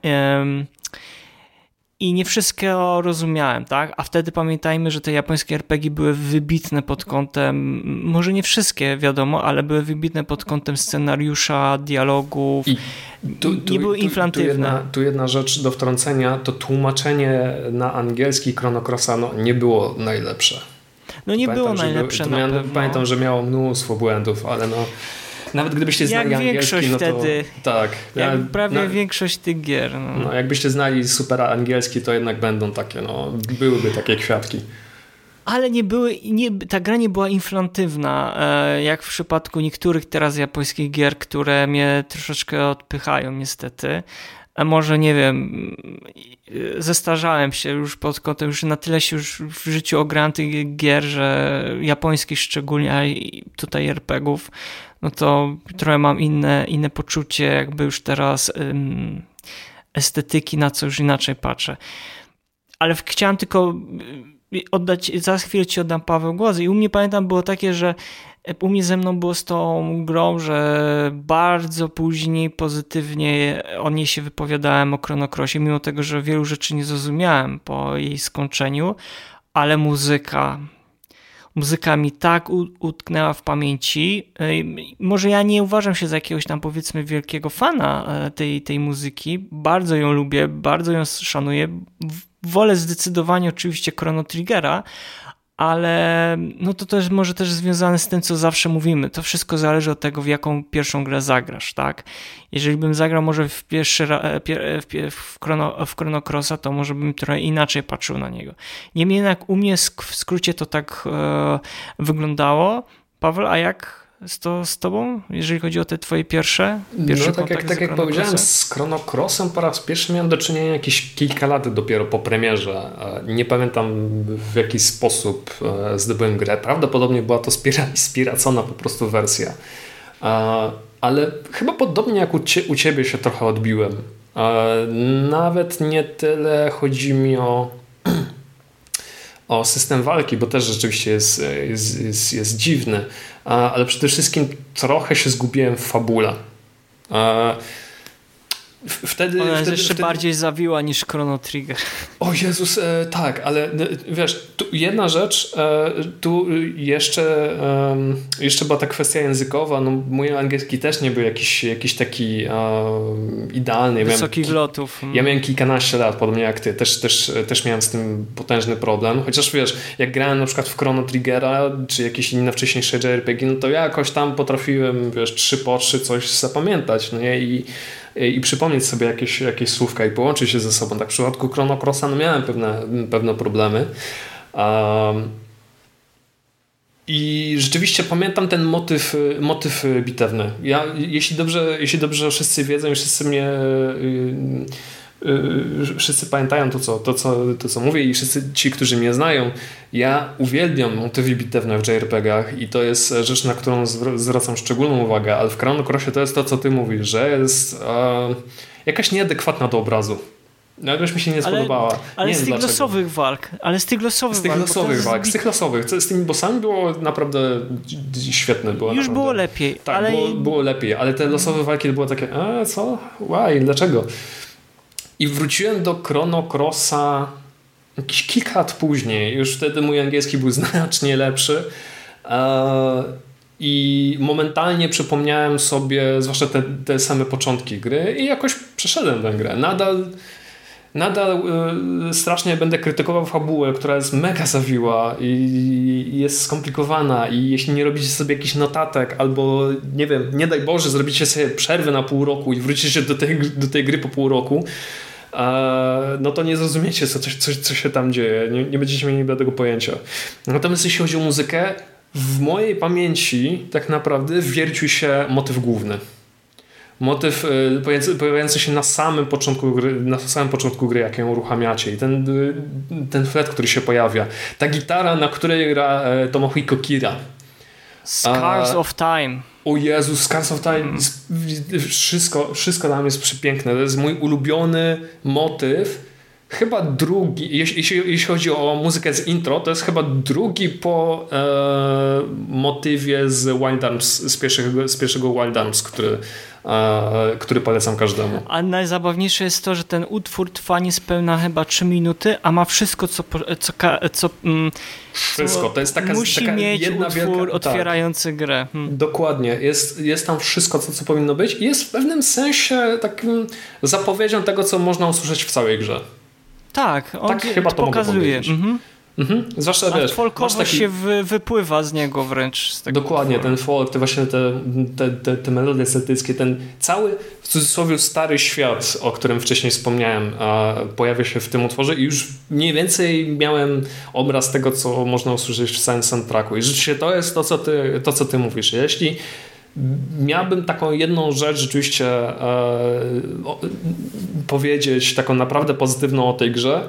i nie wszystko rozumiałem, tak? A wtedy pamiętajmy, że te japońskie RPG były wybitne pod kątem, może nie wszystkie, wiadomo, ale były wybitne pod kątem scenariusza, dialogów. I tu, tu, nie były inflantywne. Tu, jedna, tu jedna rzecz do wtrącenia, to tłumaczenie na angielski Chrono Crossa no, nie było najlepsze. No nie pamiętam, było najlepsze. Był, miałem, pamiętam, że miało mnóstwo błędów, ale no nawet gdybyście znali jak angielski, no to, wtedy. Tak. Jak ja, prawie większość tych gier. No. no. jakbyście znali super angielski, to jednak będą takie, no, byłyby takie kwiatki. ale nie były, nie, ta gra nie była inflantywna, e, jak w przypadku niektórych teraz japońskich gier, które mnie troszeczkę odpychają niestety. A może nie wiem, zestarzałem się już pod kątem, już na tyle się już w życiu ograłem tych gier, że japońskich szczególnie, a tutaj RPGów, no to trochę mam inne, inne poczucie, jakby już teraz um, estetyki, na co już inaczej patrzę. Ale chciałem tylko oddać, za chwilę ci oddam Paweł głos i u mnie pamiętam było takie, że u mnie ze mną było z tą grą, że bardzo później pozytywnie o niej się wypowiadałem o Chronocrossie, mimo tego, że wielu rzeczy nie zrozumiałem po jej skończeniu, ale muzyka, muzyka mi tak utknęła w pamięci. Może ja nie uważam się za jakiegoś tam powiedzmy wielkiego fana e, tej, tej muzyki. Bardzo ją lubię, bardzo ją szanuję. Wolę zdecydowanie oczywiście Chrono Triggera, ale no to też może też związane z tym, co zawsze mówimy. To wszystko zależy od tego, w jaką pierwszą grę zagrasz, tak? Jeżeli bym zagrał może w pierwszy e, w, w, chrono, w Chrono Crossa, to może bym trochę inaczej patrzył na niego. Niemniej jednak u mnie w skrócie to tak e, wyglądało. Paweł, a jak z, to, z tobą, jeżeli chodzi o te twoje pierwsze, pierwsze No tak jak, tak jak powiedziałem, z Chrono Crossem po raz pierwszy miałem do czynienia jakieś kilka lat dopiero po premierze. Nie pamiętam w jaki sposób e, zdobyłem grę. Prawdopodobnie była to (laughs) spiracona po prostu wersja. Ale chyba podobnie jak u ciebie się trochę odbiłem. Nawet nie tyle chodzi mi o (clears throat) o system walki, bo też rzeczywiście jest, jest, jest, jest dziwny, ale przede wszystkim trochę się zgubiłem w fabule. Wtedy, Ona jest wtedy, jeszcze wtedy... bardziej zawiła niż Chrono Trigger. O Jezus, e, tak, ale wiesz, jedna rzecz, e, tu jeszcze, e, jeszcze była ta kwestia językowa, no mój angielski też nie był jakiś, jakiś taki e, idealny. Wysokich miałem, lotów. Ja miałem kilkanaście lat, podobnie jak ty, też, też, też miałem z tym potężny problem, chociaż wiesz, jak grałem na przykład w Chrono Triggera, czy jakieś inne wcześniejsze JRPG, no to ja jakoś tam potrafiłem, wiesz, trzy po trzy coś zapamiętać, no nie, i i przypomnieć sobie jakieś, jakieś słówka i połączyć się ze sobą. Tak w przypadku Chrono Crossa no miałem pewne, pewne problemy. Um, i rzeczywiście pamiętam ten motyw, motyw bitewny. Ja, jeśli, dobrze, jeśli dobrze wszyscy wiedzą i wszyscy mnie Y, wszyscy pamiętają to co, to, co, to, co mówię i wszyscy ci, którzy mnie znają, ja uwielbiam motywy bitewne w JRPG-ach i to jest rzecz, na którą zwracam szczególną uwagę, ale w Chrono Crossie to jest to, co ty mówisz, że jest e, jakaś nieadekwatna do obrazu. No, jakoś mi się nie spodobała. Ale, ale nie z tych losowych walk. Ale z tych losowych Z tych walk, losowych walk. Z tych losowych. Z tymi bossami było naprawdę świetne. Było Już naprawdę. było lepiej. Tak, ale... było, było lepiej, ale te losowe walki były takie, a co? Why? Dlaczego? I wróciłem do Chrono Crossa jakieś kilka lat później. Już wtedy mój angielski był (laughs) znacznie lepszy. E, I momentalnie przypomniałem sobie, zwłaszcza te, te same początki gry, i jakoś przeszedłem tę grę. Nadal nadal y, strasznie będę krytykował fabułę, która jest mega zawiła i, i, jest skomplikowana i jeśli nie robicie sobie jakichś notatek albo nie wiem, nie daj Boże, zrobicie sobie przerwę na pół roku i wrócicie do tej, do tej gry po pół roku, no to nie zrozumiecie, co, co, co się tam dzieje. Nie, nie będziecie mieli tego pojęcia. Natomiast jeśli chodzi o muzykę, w mojej pamięci tak naprawdę wiercił się motyw główny. Motyw y, pojawiający się na samym początku gry, na samym początku gry, jak ją uruchamiacie i ten, y, ten flet, który się pojawia. Ta gitara, na której gra e, Tomohiko Kira. Scars of Time. O Jezu, Scars of Time, mm. wszystko, wszystko tam jest przepiękne. To jest mój ulubiony motyw. Chyba drugi, jeśli, jeśli chodzi o muzykę z intro, to jest chyba drugi po e, motywie z Wild Arms, z pierwszego, z pierwszego Wild Arms, który który polecam każdemu. A najzabawniejsze jest to, że ten utwór trwa niespełna chyba 3 minuty, a ma wszystko, co, co, co mm, wszystko. To jest taka, musi taka mieć jedna utwór wielka, otwierający tak. grę. Hmm. Dokładnie. Jest, jest tam wszystko, co, co powinno być i jest w pewnym sensie takim zapowiedzią tego, co można usłyszeć w całej grze. Tak, on tak chyba to pokazuje. Mhm. Mhm. Zwłaszcza A wiesz, folkowo taki... się wy, wypływa z niego wręcz. Z Dokładnie, utworu. ten folk, te właśnie te, te, te, te melodie celtyckie, ten cały w cudzysłowie stary świat, o którym wcześniej wspomniałem, pojawia się w tym utworze i już mniej więcej miałem obraz tego, co można usłyszeć w samym soundtracku. I rzeczywiście to jest to, co ty, to, co ty mówisz. Jeśli miałbym taką jedną rzecz rzeczywiście e, o, powiedzieć, taką naprawdę pozytywną o tej grze,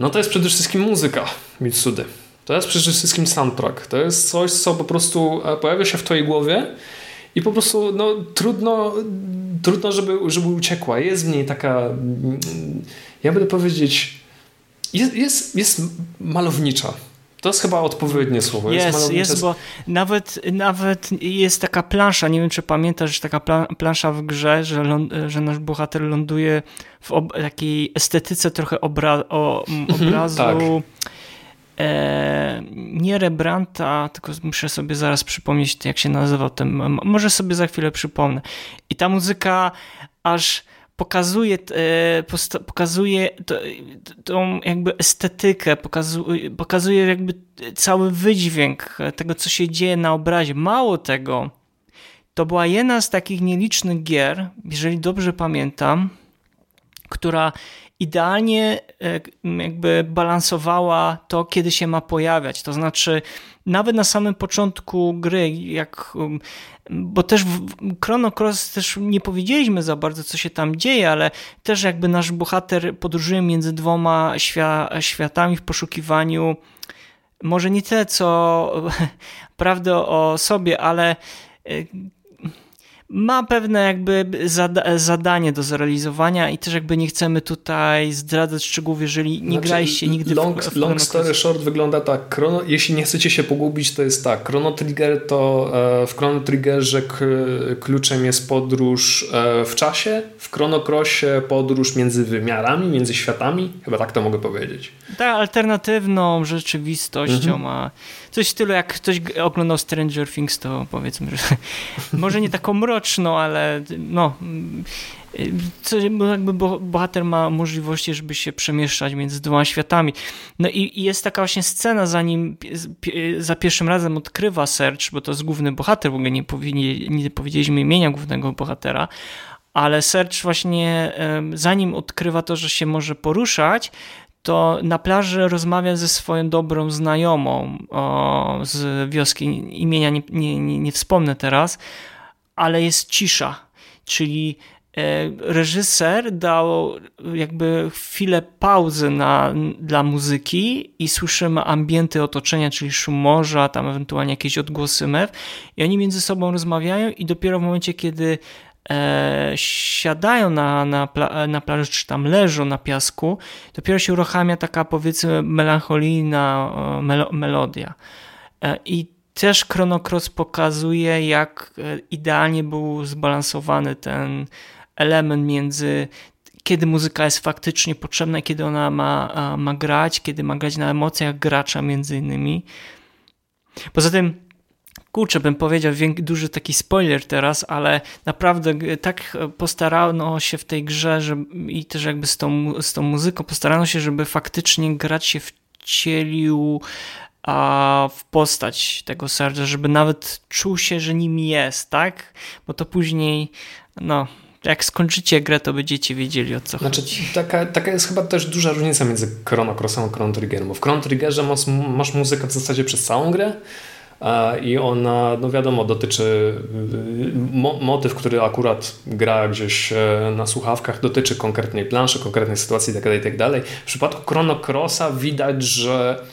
no to jest przede wszystkim muzyka Mitsudy. To jest przede wszystkim soundtrack. To jest coś, co po prostu e, pojawia się w twojej głowie i po prostu no, trudno, trudno żeby, żeby uciekła. Jest w niej taka, mm, ja będę powiedzieć, jest, jest, jest malownicza. To jest chyba odpowiednie słowo. Jest, jest, jest bo nawet, nawet jest taka plansza, nie wiem czy pamiętasz, taka plansza w grze, że, że nasz bohater ląduje w takiej estetyce trochę obra o, mhm, obrazu tak. e, nie Rembrandta, tylko muszę sobie zaraz przypomnieć jak się nazywał ten, może sobie za chwilę przypomnę. I ta muzyka aż pokazuje, e, pokazuje tą jakby estetykę, pokazuje, pokazuje jakby cały wydźwięk tego, co się dzieje na obrazie. Mało tego, to była jedna z takich nielicznych gier, jeżeli dobrze pamiętam, która idealnie e, jakby balansowała to, kiedy się ma pojawiać. To znaczy, nawet na samym początku gry, jak, um, bo też w Chrono Cross też nie powiedzieliśmy za bardzo, co się tam dzieje, ale też jakby nasz bohater podróżuje między dwoma światami w poszukiwaniu może nie tyle, co (laughs) prawdy o sobie, ale e, ma pewne jakby zada zadanie do zrealizowania i też jakby nie chcemy tutaj zdradzać szczegółów, jeżeli nie znaczy, graliście nigdy long, w, w Long story short wygląda tak, Chrono, jeśli nie chcecie się pogubić, to jest tak, Chrono Trigger to e, w Chrono Triggerze kluczem jest podróż e, w czasie, w Chrono Crossie podróż między wymiarami, między światami, chyba tak to mogę powiedzieć. Tak, alternatywną rzeczywistością, mhm. a coś w stylu jak ktoś oglądał Stranger Things, to powiedzmy, że (laughs) może nie taką mroczną, ale no co, jakby bohater ma możliwości, żeby się przemieszczać między dwoma światami. No i, i, jest taka właśnie scena, zanim za pierwszym razem odkrywa Serge, bo to jest główny bohater, w ogóle nie, powinni, nie powiedzieliśmy imienia głównego bohatera, ale Serge właśnie zanim odkrywa to, że się może poruszać, to na plaży rozmawia ze swoją dobrą znajomą o, z wioski, imienia nie, nie, nie, wspomnę teraz, ale jest cisza, czyli e, reżyser dał jakby chwilę pauzy na, dla muzyki i słyszymy ambienty otoczenia, czyli szum morza, tam ewentualnie jakieś odgłosy mew. I oni między sobą rozmawiają i dopiero w momencie, kiedy e, siadają na, na, pla, na plaży, czy tam leżą na piasku, dopiero się uruchamia taka powiedzmy melancholijna melo, melodia. E, I też Chrono Cross pokazuje, jak e, idealnie był zbalansowany ten element między kiedy muzyka jest faktycznie potrzebna, kiedy ona ma, ma grać, kiedy ma grać na emocjach gracza między innymi. Poza tym kurczę, bym powiedział, duży taki spoiler teraz, ale naprawdę tak postarano się w tej grze że, i też jakby z tą, z tą muzyką postarano się, żeby faktycznie grać się wcielił a w postać tego serca, żeby nawet czuł się, że nim jest, tak? Bo to później, no, jak skończycie grę, to będziecie wiedzieli o co znaczy, chodzi. Taka, taka jest chyba też duża różnica między Chrono Crossem a Chrono Triggerem, bo w Chrono Triggerze masz, masz muzykę w zasadzie przez całą grę, i ona, no wiadomo, dotyczy mo motyw, który akurat gra gdzieś e, na słuchawkach, dotyczy konkretnej planszy, konkretnej sytuacji itd. Tak itd. Tak w przypadku Chrono Crossa widać, że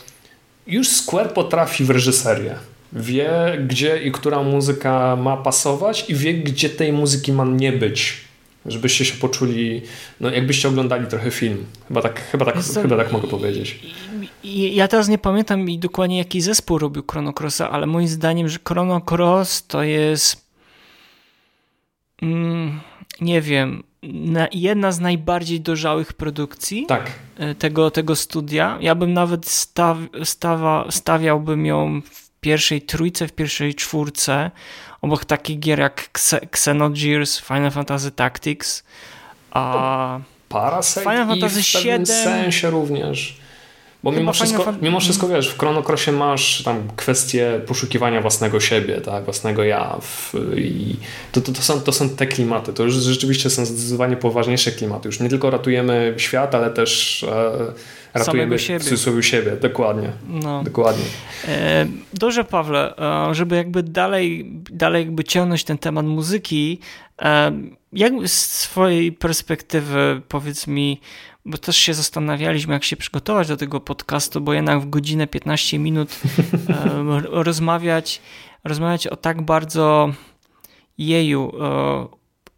już Square potrafi w reżyserię. Wie, gdzie i która muzyka ma pasować i wie, gdzie tej muzyki ma nie być. Żebyście się poczuli, no jakbyście oglądali trochę film. Chyba tak, chyba tak, chyba tak mogę powiedzieć. Ja teraz nie pamiętam dokładnie jaki zespół robił Chrono Crossa, ale moim zdaniem, że Chrono Cross to jest mm, nie wiem, jedna z najbardziej dojrzałych produkcji tak. E, tego, tego studia. Ja bym nawet staw, stawa, stawiałbym ją w pierwszej trójce, w pierwszej czwórce, obok takich gier jak Xenogears, Final Fantasy Tactics, a Parasite Final Fantasy i w 7 sensie również. Bo mimo wszystko, Fan- mimo wszystko, wiesz, w Chrono Crossie masz tam kwestię poszukiwania własnego siebie, tak, własnego ja w, i to, to, to, są, to są te klimaty, to już rzeczywiście są zdecydowanie poważniejsze klimaty. Już nie tylko ratujemy świat, ale też e, ratujemy siebie. w cudzysłowie siebie, dokładnie, No. dokładnie. E, Dobrze, Pawle, e, żeby jakby dalej, dalej jakby ciągnąć ten temat muzyki, e, jak z swojej perspektywy powiedz mi, bo też się zastanawialiśmy, jak się przygotować do tego podcastu, bo jednak w godzinę 15 minut e, (laughs) rozmawiać, rozmawiać o tak bardzo jeju,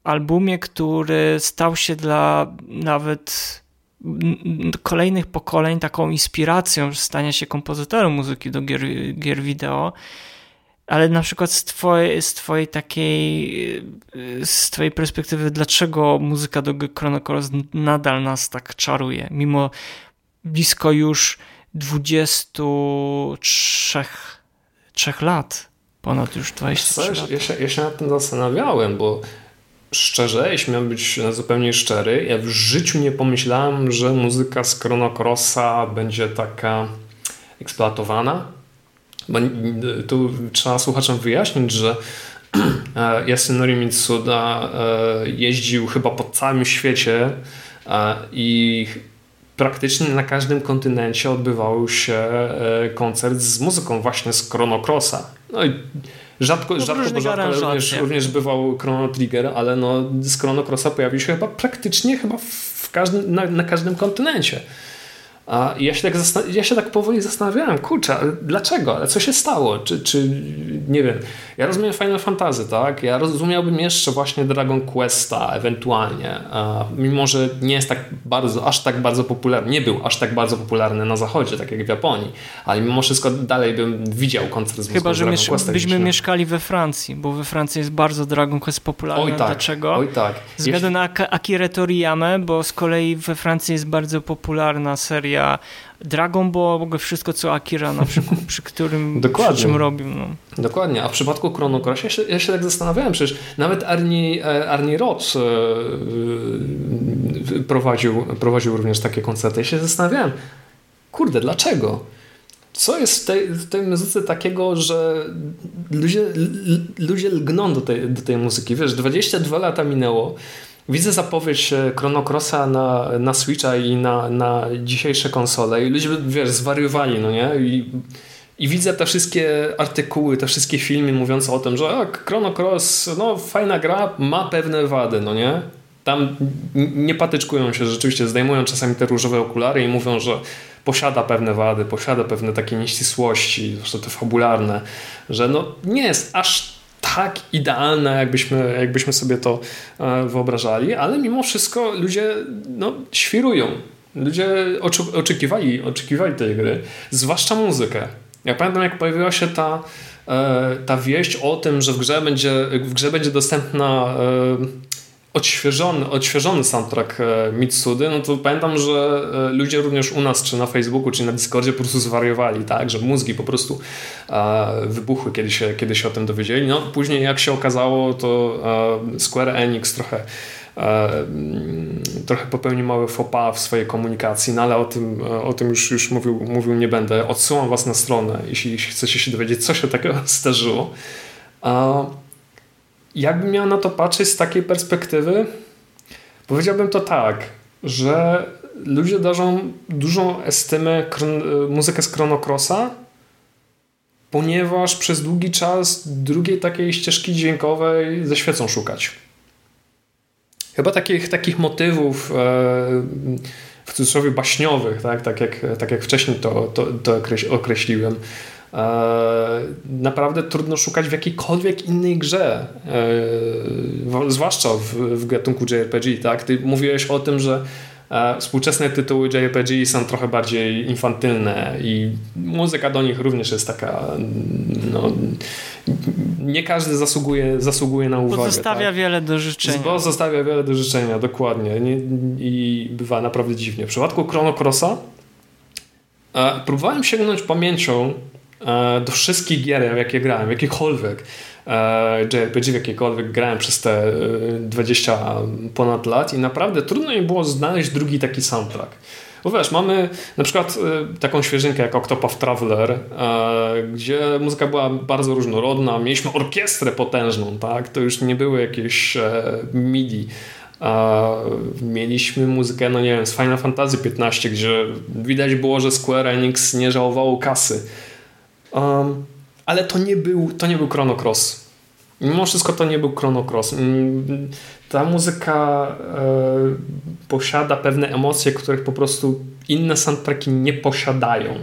albumie, który stał się dla nawet kolejnych pokoleń taką inspiracją stania się kompozytorem muzyki do gier, gier wideo, ale na przykład z twojej, z twojej takiej, y, z twojej perspektywy, dlaczego muzyka do Chrono Cross nadal nas tak czaruje, mimo blisko już 23 trzech lat, ponad już 23 Wiesz, lat. ja, się, ja się nad tym zastanawiałem, bo szczerze, jeśli miałem być zupełnie szczery, ja w życiu nie pomyślałem, że muzyka z Chrono Crossa będzie taka eksploatowana. Bo tu trzeba słuchaczom wyjaśnić, że (clears throat) Yasunori Mitsuda e, jeździł chyba po całym świecie e, i praktycznie na każdym kontynencie odbywał się e, koncert z muzyką właśnie z Chrono Crossa. No i rzadko, No, rzadko, bo rzadko ale również, również bywał Chrono Trigger, ale no, z Chrono Crossa pojawił się chyba praktycznie chyba w każdym, na, na każdym kontynencie. A ja się, tak ja się tak powoli zastanawiałem, kurczę, ale dlaczego? Ale co się stało? Czy, czy nie wiem. Ja rozumiem Final Fantasy, tak? Ja rozumiałbym jeszcze właśnie Dragon Questa ewentualnie, a mimo że nie jest tak bardzo, aż tak bardzo popularny, nie był aż tak bardzo popularny na zachodzie, tak jak w Japonii, ale mimo wszystko dalej bym widział koncert z Chyba, że Dragon miesz- byśmy no. mieszkali we Francji, bo we Francji jest bardzo Dragon Quest popularny. Oj tak, Dlaczego? oj tak. Ze względu na Ak- Akirę Toriyamę, bo z kolei we Francji jest bardzo popularna seria Dragon Ball, w ogóle wszystko co Akira na przykład, przy którym Dokładnie. przy czym robił. No. Dokładnie, a w przypadku Chrono Cross ja się, ja się tak zastanawiałem, przecież nawet Arnie, Arnie Roth e, prowadził, prowadził również takie koncerty. Ja się zastanawiałem, kurde, dlaczego? Co jest w tej, w tej muzyce takiego, że ludzie, ludzie lgną do tej, do tej muzyki? Wiesz, 22 lata minęło, Widzę zapowiedź e, Chrono Crossa na, na Switcha i na, na dzisiejsze konsole i ludzie, wiesz, zwariowali, no nie? I, i widzę te wszystkie artykuły, te wszystkie filmy mówiące o tym, że a, Chrono Cross, no fajna gra, ma pewne wady, no nie? Tam nie patyczkują się, rzeczywiście zdejmują czasami te różowe okulary i mówią, że posiada pewne wady, posiada pewne takie nieścisłości, zresztą te fabularne, że no nie jest aż tak idealne, jakbyśmy, jakbyśmy sobie to e, wyobrażali, ale mimo wszystko ludzie no, świrują. Ludzie oczekiwali, oczekiwali tej gry, zwłaszcza muzykę. Ja pamiętam, jak pojawiła się ta, e, ta wieść o tym, że w grze będzie, w grze będzie dostępna e, odświeżony, odświeżony soundtrack e, Mitsudy, no to pamiętam, że e, ludzie również u nas, czy na Facebooku, czy na Discordzie po prostu zwariowali, tak, że mózgi po prostu e, wybuchły, kiedy się, kiedy się o tym dowiedzieli. No później jak się okazało, to Square Enix trochę mm, trochę popełnił mały faux pas w swojej komunikacji, no ale o tym, o tym już, już mówił, mówił nie będę. Odsyłam was na stronę, jeśli chcecie się dowiedzieć, co się takiego (laughs) zdarzyło. Jakbym miał na to patrzeć z takiej perspektywy, powiedziałbym to tak, że ludzie darzą dużą estymę kron- muzykę z Chrono Crossa, ponieważ przez długi czas drugiej takiej ścieżki dźwiękowej ze świecą szukać. Chyba takich, takich motywów e, w cudzysłowie baśniowych, tak, tak, jak, tak jak wcześniej to, to, to okreś- określiłem, e, naprawdę trudno szukać w jakiejkolwiek innej grze, e, zwłaszcza w, w gatunku JRPG. Tak? Ty mówiłeś o tym, że e, współczesne tytuły JRPG są trochę bardziej infantylne i muzyka do nich również jest taka no, nie każdy zasługuje, zasługuje na uwagę. Pozostawia tak? wiele do życzenia. Bo zostawia wiele do życzenia, dokładnie. Nie, I bywa naprawdę dziwnie. W przypadku Chrono Crossa e, próbowałem sięgnąć pamięcią e, do wszystkich gier, jakie grałem, jakiekolwiek. e, JRPG w jakiekolwiek grałem przez te 20 ponad lat i naprawdę trudno mi było znaleźć drugi taki soundtrack. Bo wiesz, mamy na przykład taką świeżynkę jak Octopath Traveler, gdzie muzyka była bardzo różnorodna, mieliśmy orkiestrę potężną, tak? To już nie były jakieś MIDI Mieliśmy muzykę, no nie wiem, z Final Fantasy XV, gdzie widać było, że Square Enix nie żałowało kasy. Um, ale to nie był, to nie był Chrono Cross. Mimo wszystko to nie był Chrono Cross. Mm, ta muzyka e, posiada pewne emocje, których po prostu inne soundtracki nie posiadają.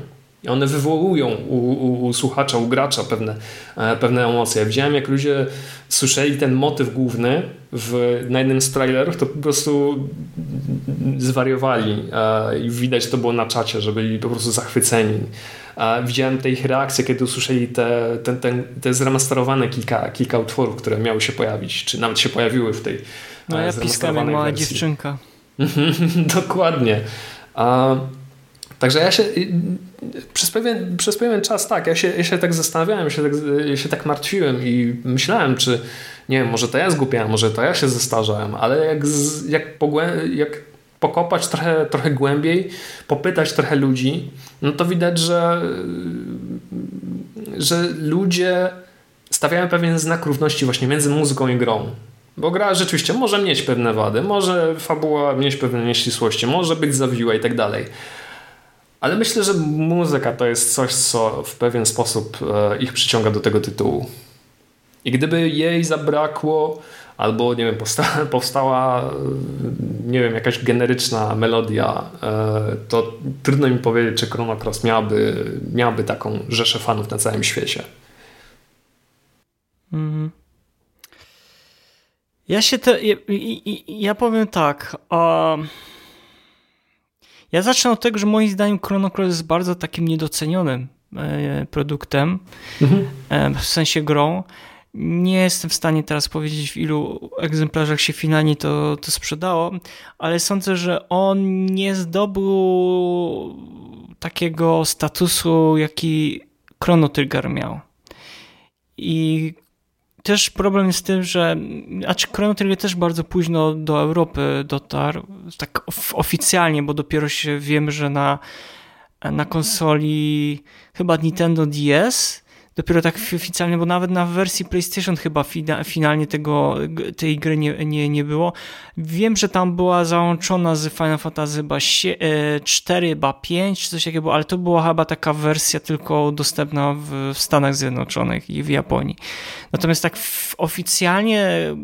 I one wywołują u, u, u, słuchacza, u gracza pewne, e, pewne emocje. Ja widziałem, jak ludzie słyszeli ten motyw główny w, na jednym z trailerów, to po prostu zwariowali e, i widać to było na czacie, że byli po prostu zachwyceni. E, widziałem te ich reakcje, kiedy usłyszeli te, te, te, te zremasterowane kilka, kilka utworów, które miały się pojawić, czy nawet się pojawiły w tej No ja piskam jak mała dziewczynka. (laughs) Dokładnie. Także ja się przez pewien, przez pewien czas tak, ja się, ja się tak zastanawiałem, się tak, się tak martwiłem i myślałem, czy nie wiem, może to ja zgłupiałem, może to ja się zestarzałem, ale jak, jak, pogłę, jak pokopać trochę, trochę głębiej, popytać trochę ludzi, no to widać, że, że ludzie stawiają pewien znak równości właśnie między muzyką i grą. Bo gra rzeczywiście może mieć pewne wady, może fabuła mieć pewne nieścisłości, może być zawiła i tak dalej ale myślę, że muzyka to jest coś, co w pewien sposób e, ich przyciąga do tego tytułu. I gdyby jej zabrakło, albo nie wiem, powstała, (laughs) powstała e, nie wiem, jakaś generyczna melodia, e, to trudno mi powiedzieć, czy Chrono Cross miałaby, miałaby taką rzeszę fanów na całym świecie. Mhm. Ja się te, ja, ja powiem tak. Um ja zacznę od tego, że moim zdaniem Chrono Cross jest bardzo takim niedocenionym e, produktem, mhm. E, w sensie grą. Nie jestem w stanie teraz powiedzieć, w ilu egzemplarzach się finalnie to, to sprzedało, ale sądzę, że on nie zdobył takiego statusu, jaki Chrono Trigger miał. I też problem jest z tym, że a czy Chrono Trigger też bardzo późno do Europy dotarł, tak oficjalnie, bo dopiero się wiemy, że na, na konsoli chyba Nintendo DS dopiero tak oficjalnie, bo nawet na wersji PlayStation chyba finalnie tego, tej gry nie, nie, nie było. Wiem, że tam była załączona z Final Fantasy chyba 4, e, chyba 5 czy coś takiego, ale to była chyba taka wersja tylko dostępna w, w Stanach Zjednoczonych i w Japonii. Natomiast tak oficjalnie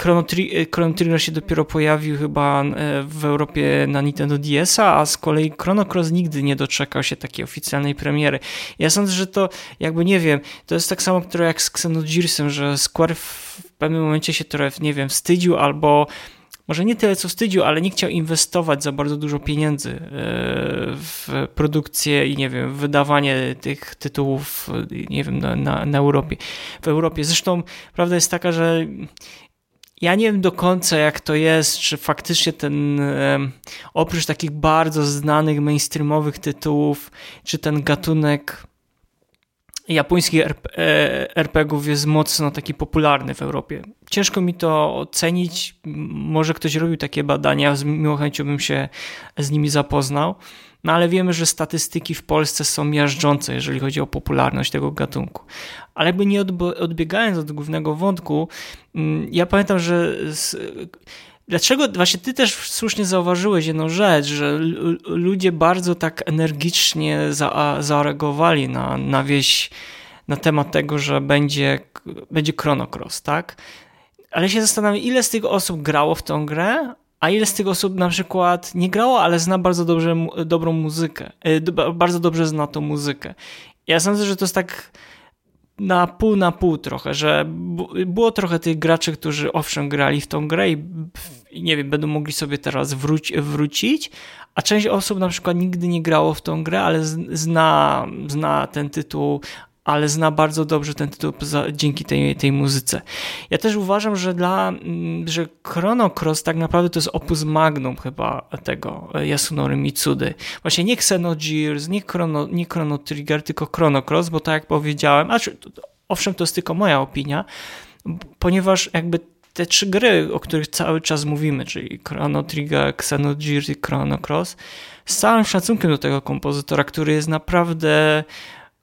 Chrono, Tri Chrono Trigger się dopiero pojawił chyba e, w Europie na Nintendo DS-a, a z kolei Chrono Cross nigdy nie doczekał się takiej oficjalnej premiery. Ja sądzę, że to jakby nie wiem, to jest tak samo, które jak z Xenogearsem, że Square w pewnym momencie się trochę, nie wiem, wstydził albo może nie tyle co wstydził, ale nie chciał inwestować za bardzo dużo pieniędzy e, w produkcję i nie wiem, wydawanie tych tytułów, nie wiem, na, na, na Europie, w Europie. Zresztą prawda jest taka, że ja nie wiem do końca, jak to jest, czy faktycznie ten, oprócz takich bardzo znanych mainstreamowych tytułów, czy ten gatunek japońskich RPGów e, jest mocno taki popularny w Europie. Ciężko mi to ocenić. Może ktoś robił takie badania, z miłą chęcią bym się z nimi zapoznał. No ale wiemy, że statystyki w Polsce są miażdżące, jeżeli chodzi o popularność tego gatunku. Ale jakby nie odbiegając od głównego wątku, mm, ja pamiętam, że Dlaczego, właśnie ty też słusznie zauważyłeś jedną rzecz, że ludzie bardzo tak energicznie za, zareagowali na, na wieś, na temat tego, że będzie, będzie Chrono Cross, tak? Ale się zastanawiam, ile z tych osób grało w tą grę, a ile z tych osób na przykład nie grało, ale zna bardzo dobrze, dobrą muzykę, e, bardzo dobrze zna tą muzykę. Ja sądzę, że to jest tak na pół na pół trochę, że było trochę tych graczy, którzy owszem grali w tą grę i nie wiem, będą mogli sobie teraz wróci, wrócić, a część osób na przykład nigdy nie grało w tą grę, ale zna, zna ten tytuł, ale zna bardzo dobrze ten tytuł dzięki tej, tej muzyce. Ja też uważam, że dla, mm, że Chrono Cross tak naprawdę to jest opus magnum chyba tego Yasunori Mitsudy. Właśnie nie Xenogears, nie Chrono, nie Chrono Trigger, tylko Chrono Cross, bo tak jak powiedziałem, a owszem, to jest tylko moja opinia, ponieważ jakby te trzy gry, o których cały czas mówimy, czyli Chrono Trigger, Xenogears i Chrono Cross, z całym szacunkiem do tego kompozytora, który jest naprawdę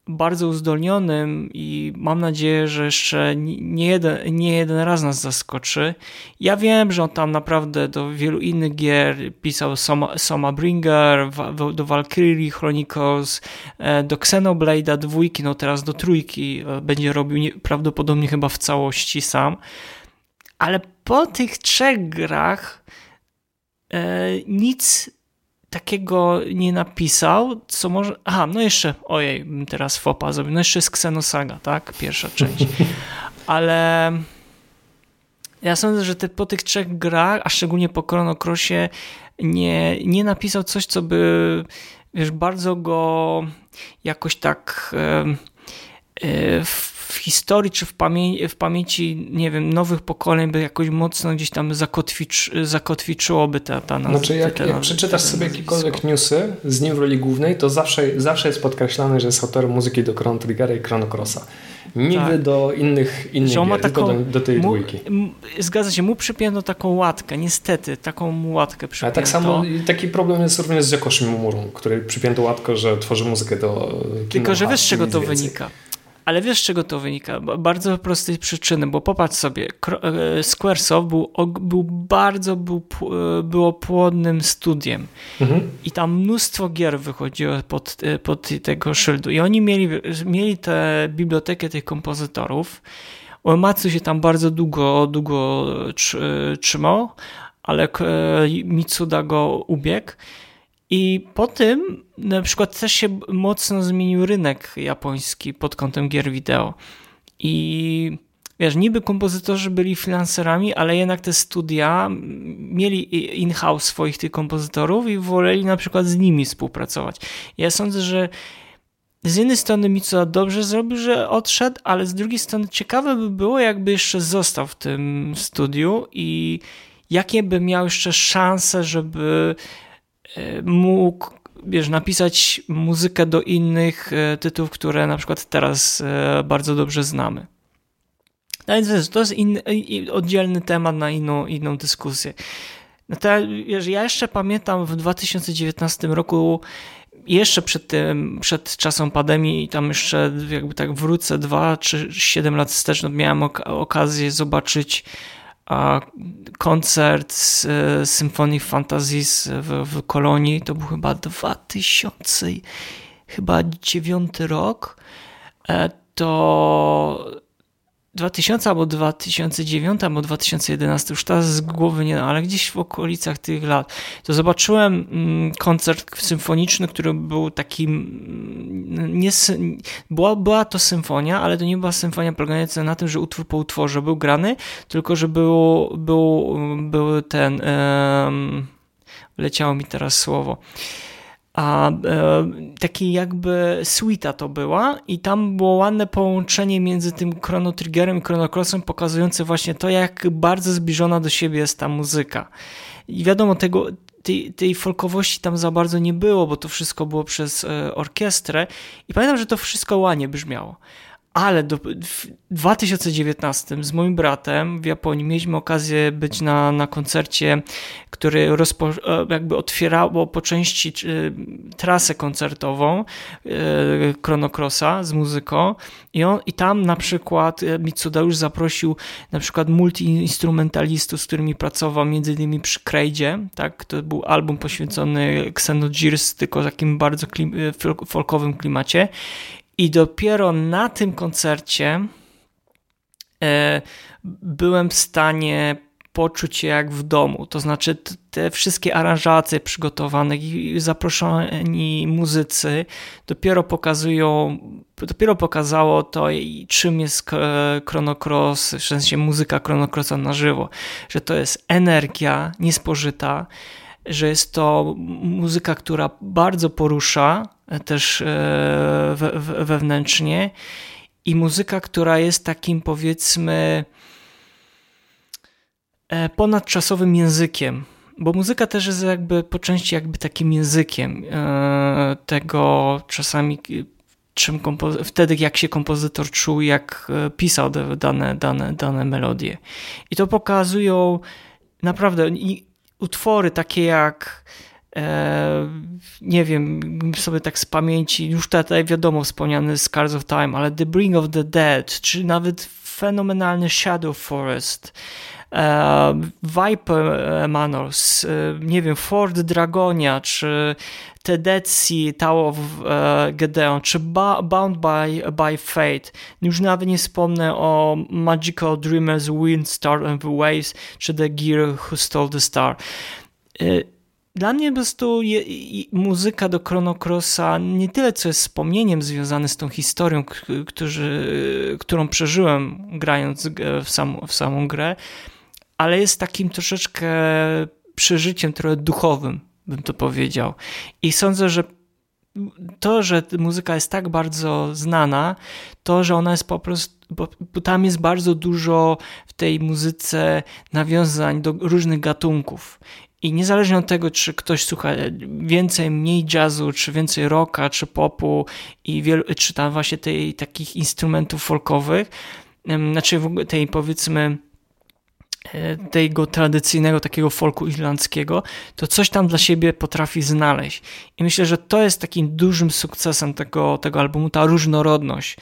bardzo uzdolnionym i mam nadzieję, że jeszcze nie jeden, nie jeden raz nas zaskoczy. Ja wiem, że on tam naprawdę do wielu innych gier pisał Soma, Soma Bringer, do Valkyrie Chronicles, e, do Xenoblade'a dwójki, no teraz do trójki e, będzie robił prawdopodobnie chyba w całości sam. Ale po tych trzech grach e, nic takiego nie napisał, co może... Aha, no jeszcze, ojej, teraz fopa zrobił, no jeszcze jest Xenosaga, tak? Pierwsza część. (laughs) Ale ja sądzę, że te, po tych trzech grach, a szczególnie po Chrono Crossie, nie, nie napisał coś, co by wiesz, bardzo go jakoś tak e, e, w historii czy w, pamię w pamięci, nie wiem, nowych pokoleń by jakoś mocno gdzieś tam zakotwicz zakotwiczyłoby ta, ta nazwa. Znaczy jak, jak przeczytasz sobie jakiekolwiek newsy z nim w roli głównej, to zawsze, zawsze jest podkreślane, że jest autorem muzyki do Chrono Triggera i Chrono Crossa. Niby tak. do innych, innych gier, taką, tylko do, do tej mu, dwójki. Zgadza się, mu przypięto taką łatkę, niestety, taką mu łatkę przypięto. A tak samo taki problem jest również z Jakoszym Mumurą, który przypięto łatkę, że tworzy muzykę do Tylko, że wiesz z czego to więcej. wynika? Ale wiesz, z czego to wynika? Bardzo prostej przyczyny, bo popatrz sobie, e, Squaresoft był, był bardzo był, e, było płodnym studiem mhm. i tam mnóstwo gier wychodziło pod, e, pod tego szyldu i oni mieli, mieli tę bibliotekę tych kompozytorów. Omatsu się tam bardzo długo, długo trzymał, ale Mitsuda go ubiegł i po tym na przykład też się mocno zmienił rynek japoński pod kątem gier wideo. I wiesz, niby kompozytorzy byli freelancerami, ale jednak te studia mieli in-house swoich tych kompozytorów i woleli na przykład z nimi współpracować. Ja sądzę, że z jednej strony Mitsuda dobrze zrobił, że odszedł, ale z drugiej strony ciekawe by było, jakby jeszcze został w tym studiu i jakie by miał jeszcze szanse, żeby mógł wiesz, napisać muzykę do innych e, tytułów, które na przykład teraz e, bardzo dobrze znamy. No więc to jest inny, oddzielny temat na inną, inną dyskusję. No to, wiesz, ja jeszcze pamiętam w 2019 roku, jeszcze przed tym, przed czasem pandemii, tam jeszcze jakby tak wrócę dwa czy siedem lat wstecz, no miałem ok okazję zobaczyć koncert z Symphony Fantasies w, w Kolonii, to był chyba 2000, chyba 9 rok, e, to 2000 albo 2009 albo 2011, już teraz z głowy nie, ale gdzieś w okolicach tych lat, to zobaczyłem mm, koncert symfoniczny, który był taki, mm, nie, była, była to symfonia, ale to nie była symfonia polegająca na tym, że utwór po utworze był grany, tylko że był, był, był ten, um, leciało mi teraz słowo, a e, taki jakby suita to była i tam było ładne połączenie między tym Chrono Triggerem i Chrono Crossem pokazujące właśnie to, jak bardzo zbliżona do siebie jest ta muzyka. I wiadomo, tego, tej, tej folkowości tam za bardzo nie było, bo to wszystko było przez e, orkiestrę i pamiętam, że to wszystko ładnie brzmiało ale do, w 2019 z moim bratem w Japonii mieliśmy okazję być na, na koncercie, który rozpo, e, jakby otwierało po części e, trasę koncertową e, Chrono Crossa z muzyką. I, on, i tam na przykład Mitsuda już zaprosił na przykład multi-instrumentalistów, z którymi pracował między innymi przy Krejdzie, tak, to był album poświęcony Xenogears, tylko w takim bardzo klim, folkowym klimacie i dopiero na tym koncercie e, byłem w stanie poczuć się jak w domu. To znaczy, te wszystkie aranżacje przygotowane i zaproszeni muzycy dopiero pokazują, dopiero pokazało to, czym jest Chrono Cross, w sensie muzyka Chrono Crossa na żywo, że to jest energia niespożyta, że jest to muzyka, która bardzo porusza e, też e, wewnętrznie i muzyka, która jest takim powiedzmy e, ponadczasowym językiem, bo muzyka też jest jakby po części jakby takim językiem tego czasami czym wtedy jak się kompozytor czuł, jak e, pisał dane, dane, dane melodie. I to pokazują naprawdę utwory takie jak e, nie wiem, sobie tak z pamięci, już tutaj wiadomo wspomniany Scars of Time, ale The Bring of the Dead, czy nawet fenomenalny Shadow Forest, e, Viper Manors, e, nie wiem, Ford Dragonia, czy Tedeci, Tower of e, Gedeon, czy Bound by, by Fate. Już nawet nie wspomnę o Magical Dreamers, Wind, Star and the Waves, czy The Gear Who Stole the Star. Dla mnie po prostu je, muzyka do Chrono Crossa nie tyle co jest wspomnieniem związanym z tą historią, którzy, którą przeżyłem grając w, sam, w samą grę, ale jest takim troszeczkę przeżyciem trochę duchowym, bym to powiedział. I sądzę, że to, że muzyka jest tak bardzo znana, to, że ona jest po prostu, bo, tam jest bardzo dużo w tej muzyce nawiązań do różnych gatunków. I niezależnie od tego, czy ktoś słucha więcej, mniej jazzu, czy więcej rocka, czy popu, i wielu, czy tam właśnie tej, takich instrumentów folkowych, znaczy tej powiedzmy e, tego tradycyjnego takiego folku irlandzkiego, to coś tam dla siebie potrafi znaleźć. I myślę, że to jest takim dużym sukcesem tego, tego albumu, ta różnorodność,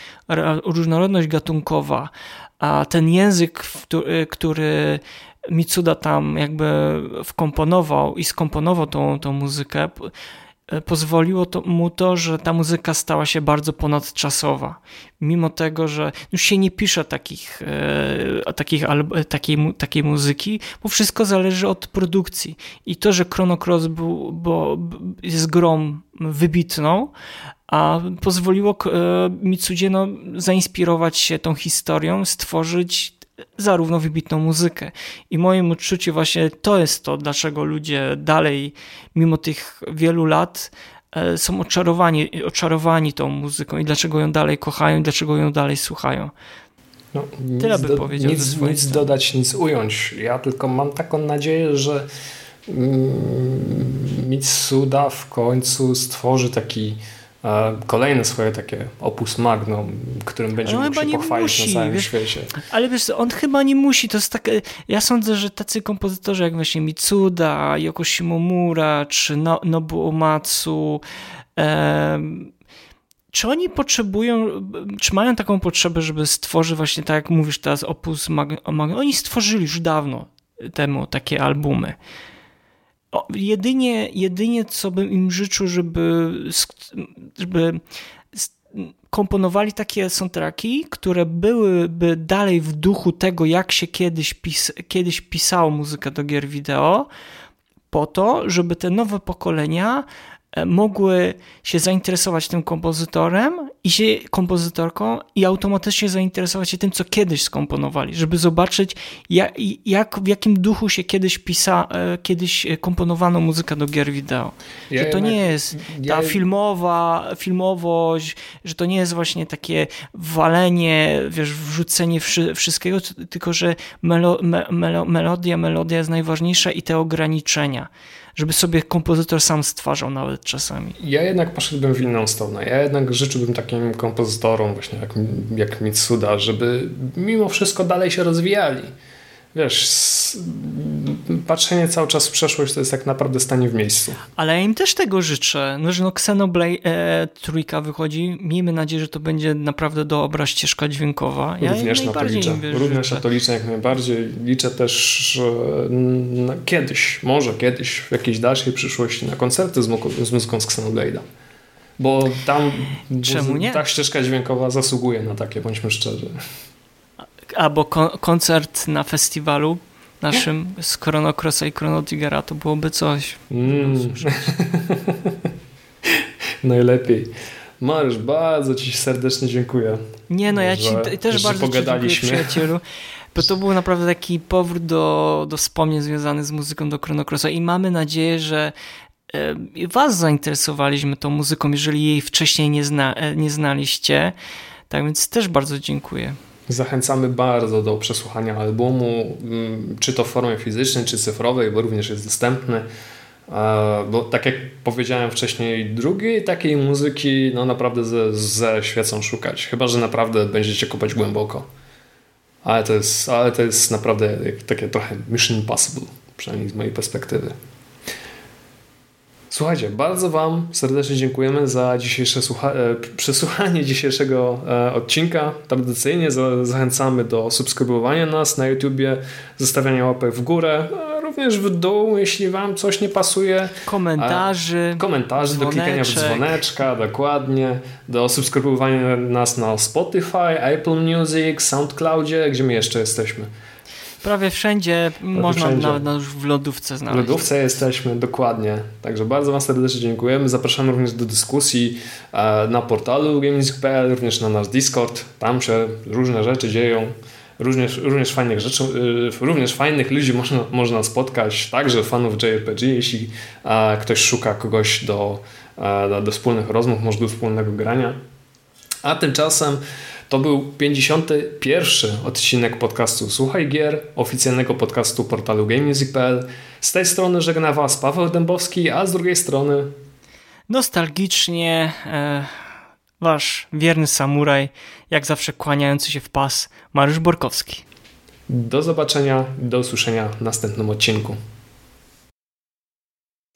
różnorodność gatunkowa, a ten język, który Mitsuda tam jakby wkomponował i skomponował tą, tą muzykę, pozwoliło to, mu to, że ta muzyka stała się bardzo ponadczasowa. Mimo tego, że już się nie pisze takich, e, takich, takiej, takiej muzyki, bo wszystko zależy od produkcji. I to, że Chrono Cross był, bo jest grą wybitną, a pozwoliło e, Mitsudzie no, zainspirować się tą historią, stworzyć zarówno wybitną muzykę. I moim odczuciu właśnie to jest to, dlaczego ludzie dalej, mimo tych wielu lat, e, są oczarowani, oczarowani tą muzyką i dlaczego ją dalej kochają, i dlaczego ją dalej słuchają. No, Tyle by do, powiedział. Nic, nic dodać, nic ująć. Ja tylko mam taką nadzieję, że mm, Mitsuda w końcu stworzy taki kolejne swoje takie opus magnum, którym będzie no, mógł się pochwalić musi, na całym wiesz, świecie. Ale wiesz, on chyba nie musi, to jest takie, ja sądzę, że tacy kompozytorzy jak właśnie Mitsuda, Yoko Shimomura, czy no, Nobu Omatsu, czy oni potrzebują, czy mają taką potrzebę, żeby stworzyć właśnie tak jak mówisz teraz opus magnum, oni stworzyli już dawno temu takie albumy. O, jedynie, jedynie co bym im życzył, żeby, żeby komponowali takie soundtracki, które byłyby dalej w duchu tego, jak się kiedyś, pis kiedyś pisało muzykę do gier wideo, po to, żeby te nowe pokolenia mogły się zainteresować tym kompozytorem i się kompozytorką i automatycznie zainteresować się tym, co kiedyś skomponowali, żeby zobaczyć jak, jak w jakim duchu się kiedyś pisa, e, kiedyś komponowano muzykę do gier wideo. Ja że to nie jest ta filmowa, filmowość, że to nie jest właśnie takie walenie, wiesz, wrzucenie wszystkiego, tylko że melo, me, melo, melodia, melodia jest najważniejsza i te ograniczenia żeby sobie kompozytor sam stwarzał nawet czasami. Ja jednak poszedłbym w inną stronę. Ja jednak życzyłbym takim kompozytorom właśnie jak, jak Mitsuda, żeby mimo wszystko dalej się rozwijali wiesz, patrzenie cały czas w przeszłość to jest tak naprawdę stanie w miejscu. Ale ja im też tego życzę. No, że no Xenoblade e, trójka wychodzi. Miejmy nadzieję, że to będzie naprawdę dobra ścieżka dźwiękowa. Ja Również na to liczę. Również na to liczę jak najbardziej. Liczę też, że kiedyś, może kiedyś, w jakiejś dalszej przyszłości na koncerty z, z muzyką z Xenoblade'a. Bo tam Czemu nie? ta ścieżka dźwiękowa zasługuje na takie, bądźmy szczerzy albo ko koncert na festiwalu naszym z Chrono Crossa i Chrono Triggera, to byłoby coś. Mm. (laughs) Najlepiej. Mariusz, bardzo Ci serdecznie dziękuję. Nie, no ja Ci też bardzo dziękuję, przyjacielu. Bo to był naprawdę taki powrót do, do wspomnień związanych z muzyką do Chrono Crossa i mamy nadzieję, że Was zainteresowaliśmy tą muzyką, jeżeli jej wcześniej nie, zna, e, nie znaliście. Tak więc też bardzo dziękuję. Zachęcamy bardzo do przesłuchania albumu, mm, czy to w formie fizycznej, czy cyfrowej, bo również jest dostępny. bo tak jak powiedziałem wcześniej, drugiej takiej muzyki no naprawdę ze, ze świecą szukać. Chyba, że naprawdę będziecie kopać głęboko. Ale to jest, ale to jest naprawdę takie trochę mission impossible, przynajmniej z mojej perspektywy. Słuchajcie, bardzo Wam serdecznie dziękujemy za dzisiejsze e, przesłuchanie dzisiejszego e, odcinka. Tradycyjnie za- zachęcamy do subskrybowania nas na YouTubie, zostawiania łapek w górę, również w dół, jeśli Wam coś nie pasuje. Komentarzy. Komentarzy, do klikania w dzwoneczka, dokładnie. Do subskrybowania nas na Spotify, Apple Music, SoundCloudzie, gdzie my jeszcze jesteśmy. Prawie wszędzie Prawie można wszędzie. nawet już w lodówce znaleźć. W lodówce jesteśmy, dokładnie. Także bardzo Wam serdecznie dziękujemy. Zapraszamy również do dyskusji e, na portalu gaming.pl, również na nasz Discord. Tam się różne rzeczy dzieją. Również, również fajnych rzeczy, e, również fajnych ludzi można, można spotkać, także fanów JRPG, jeśli e, ktoś szuka kogoś do, do, do wspólnych rozmów, może do wspólnego grania. A tymczasem to był 51. odcinek podcastu Słuchaj Gier, oficjalnego podcastu portalu GameMusic.pl. Z tej strony żegna Was Paweł Dębowski, a z drugiej strony nostalgicznie e, Wasz wierny samuraj, jak zawsze kłaniający się w pas, Mariusz Borkowski. Do zobaczenia, do usłyszenia w następnym odcinku.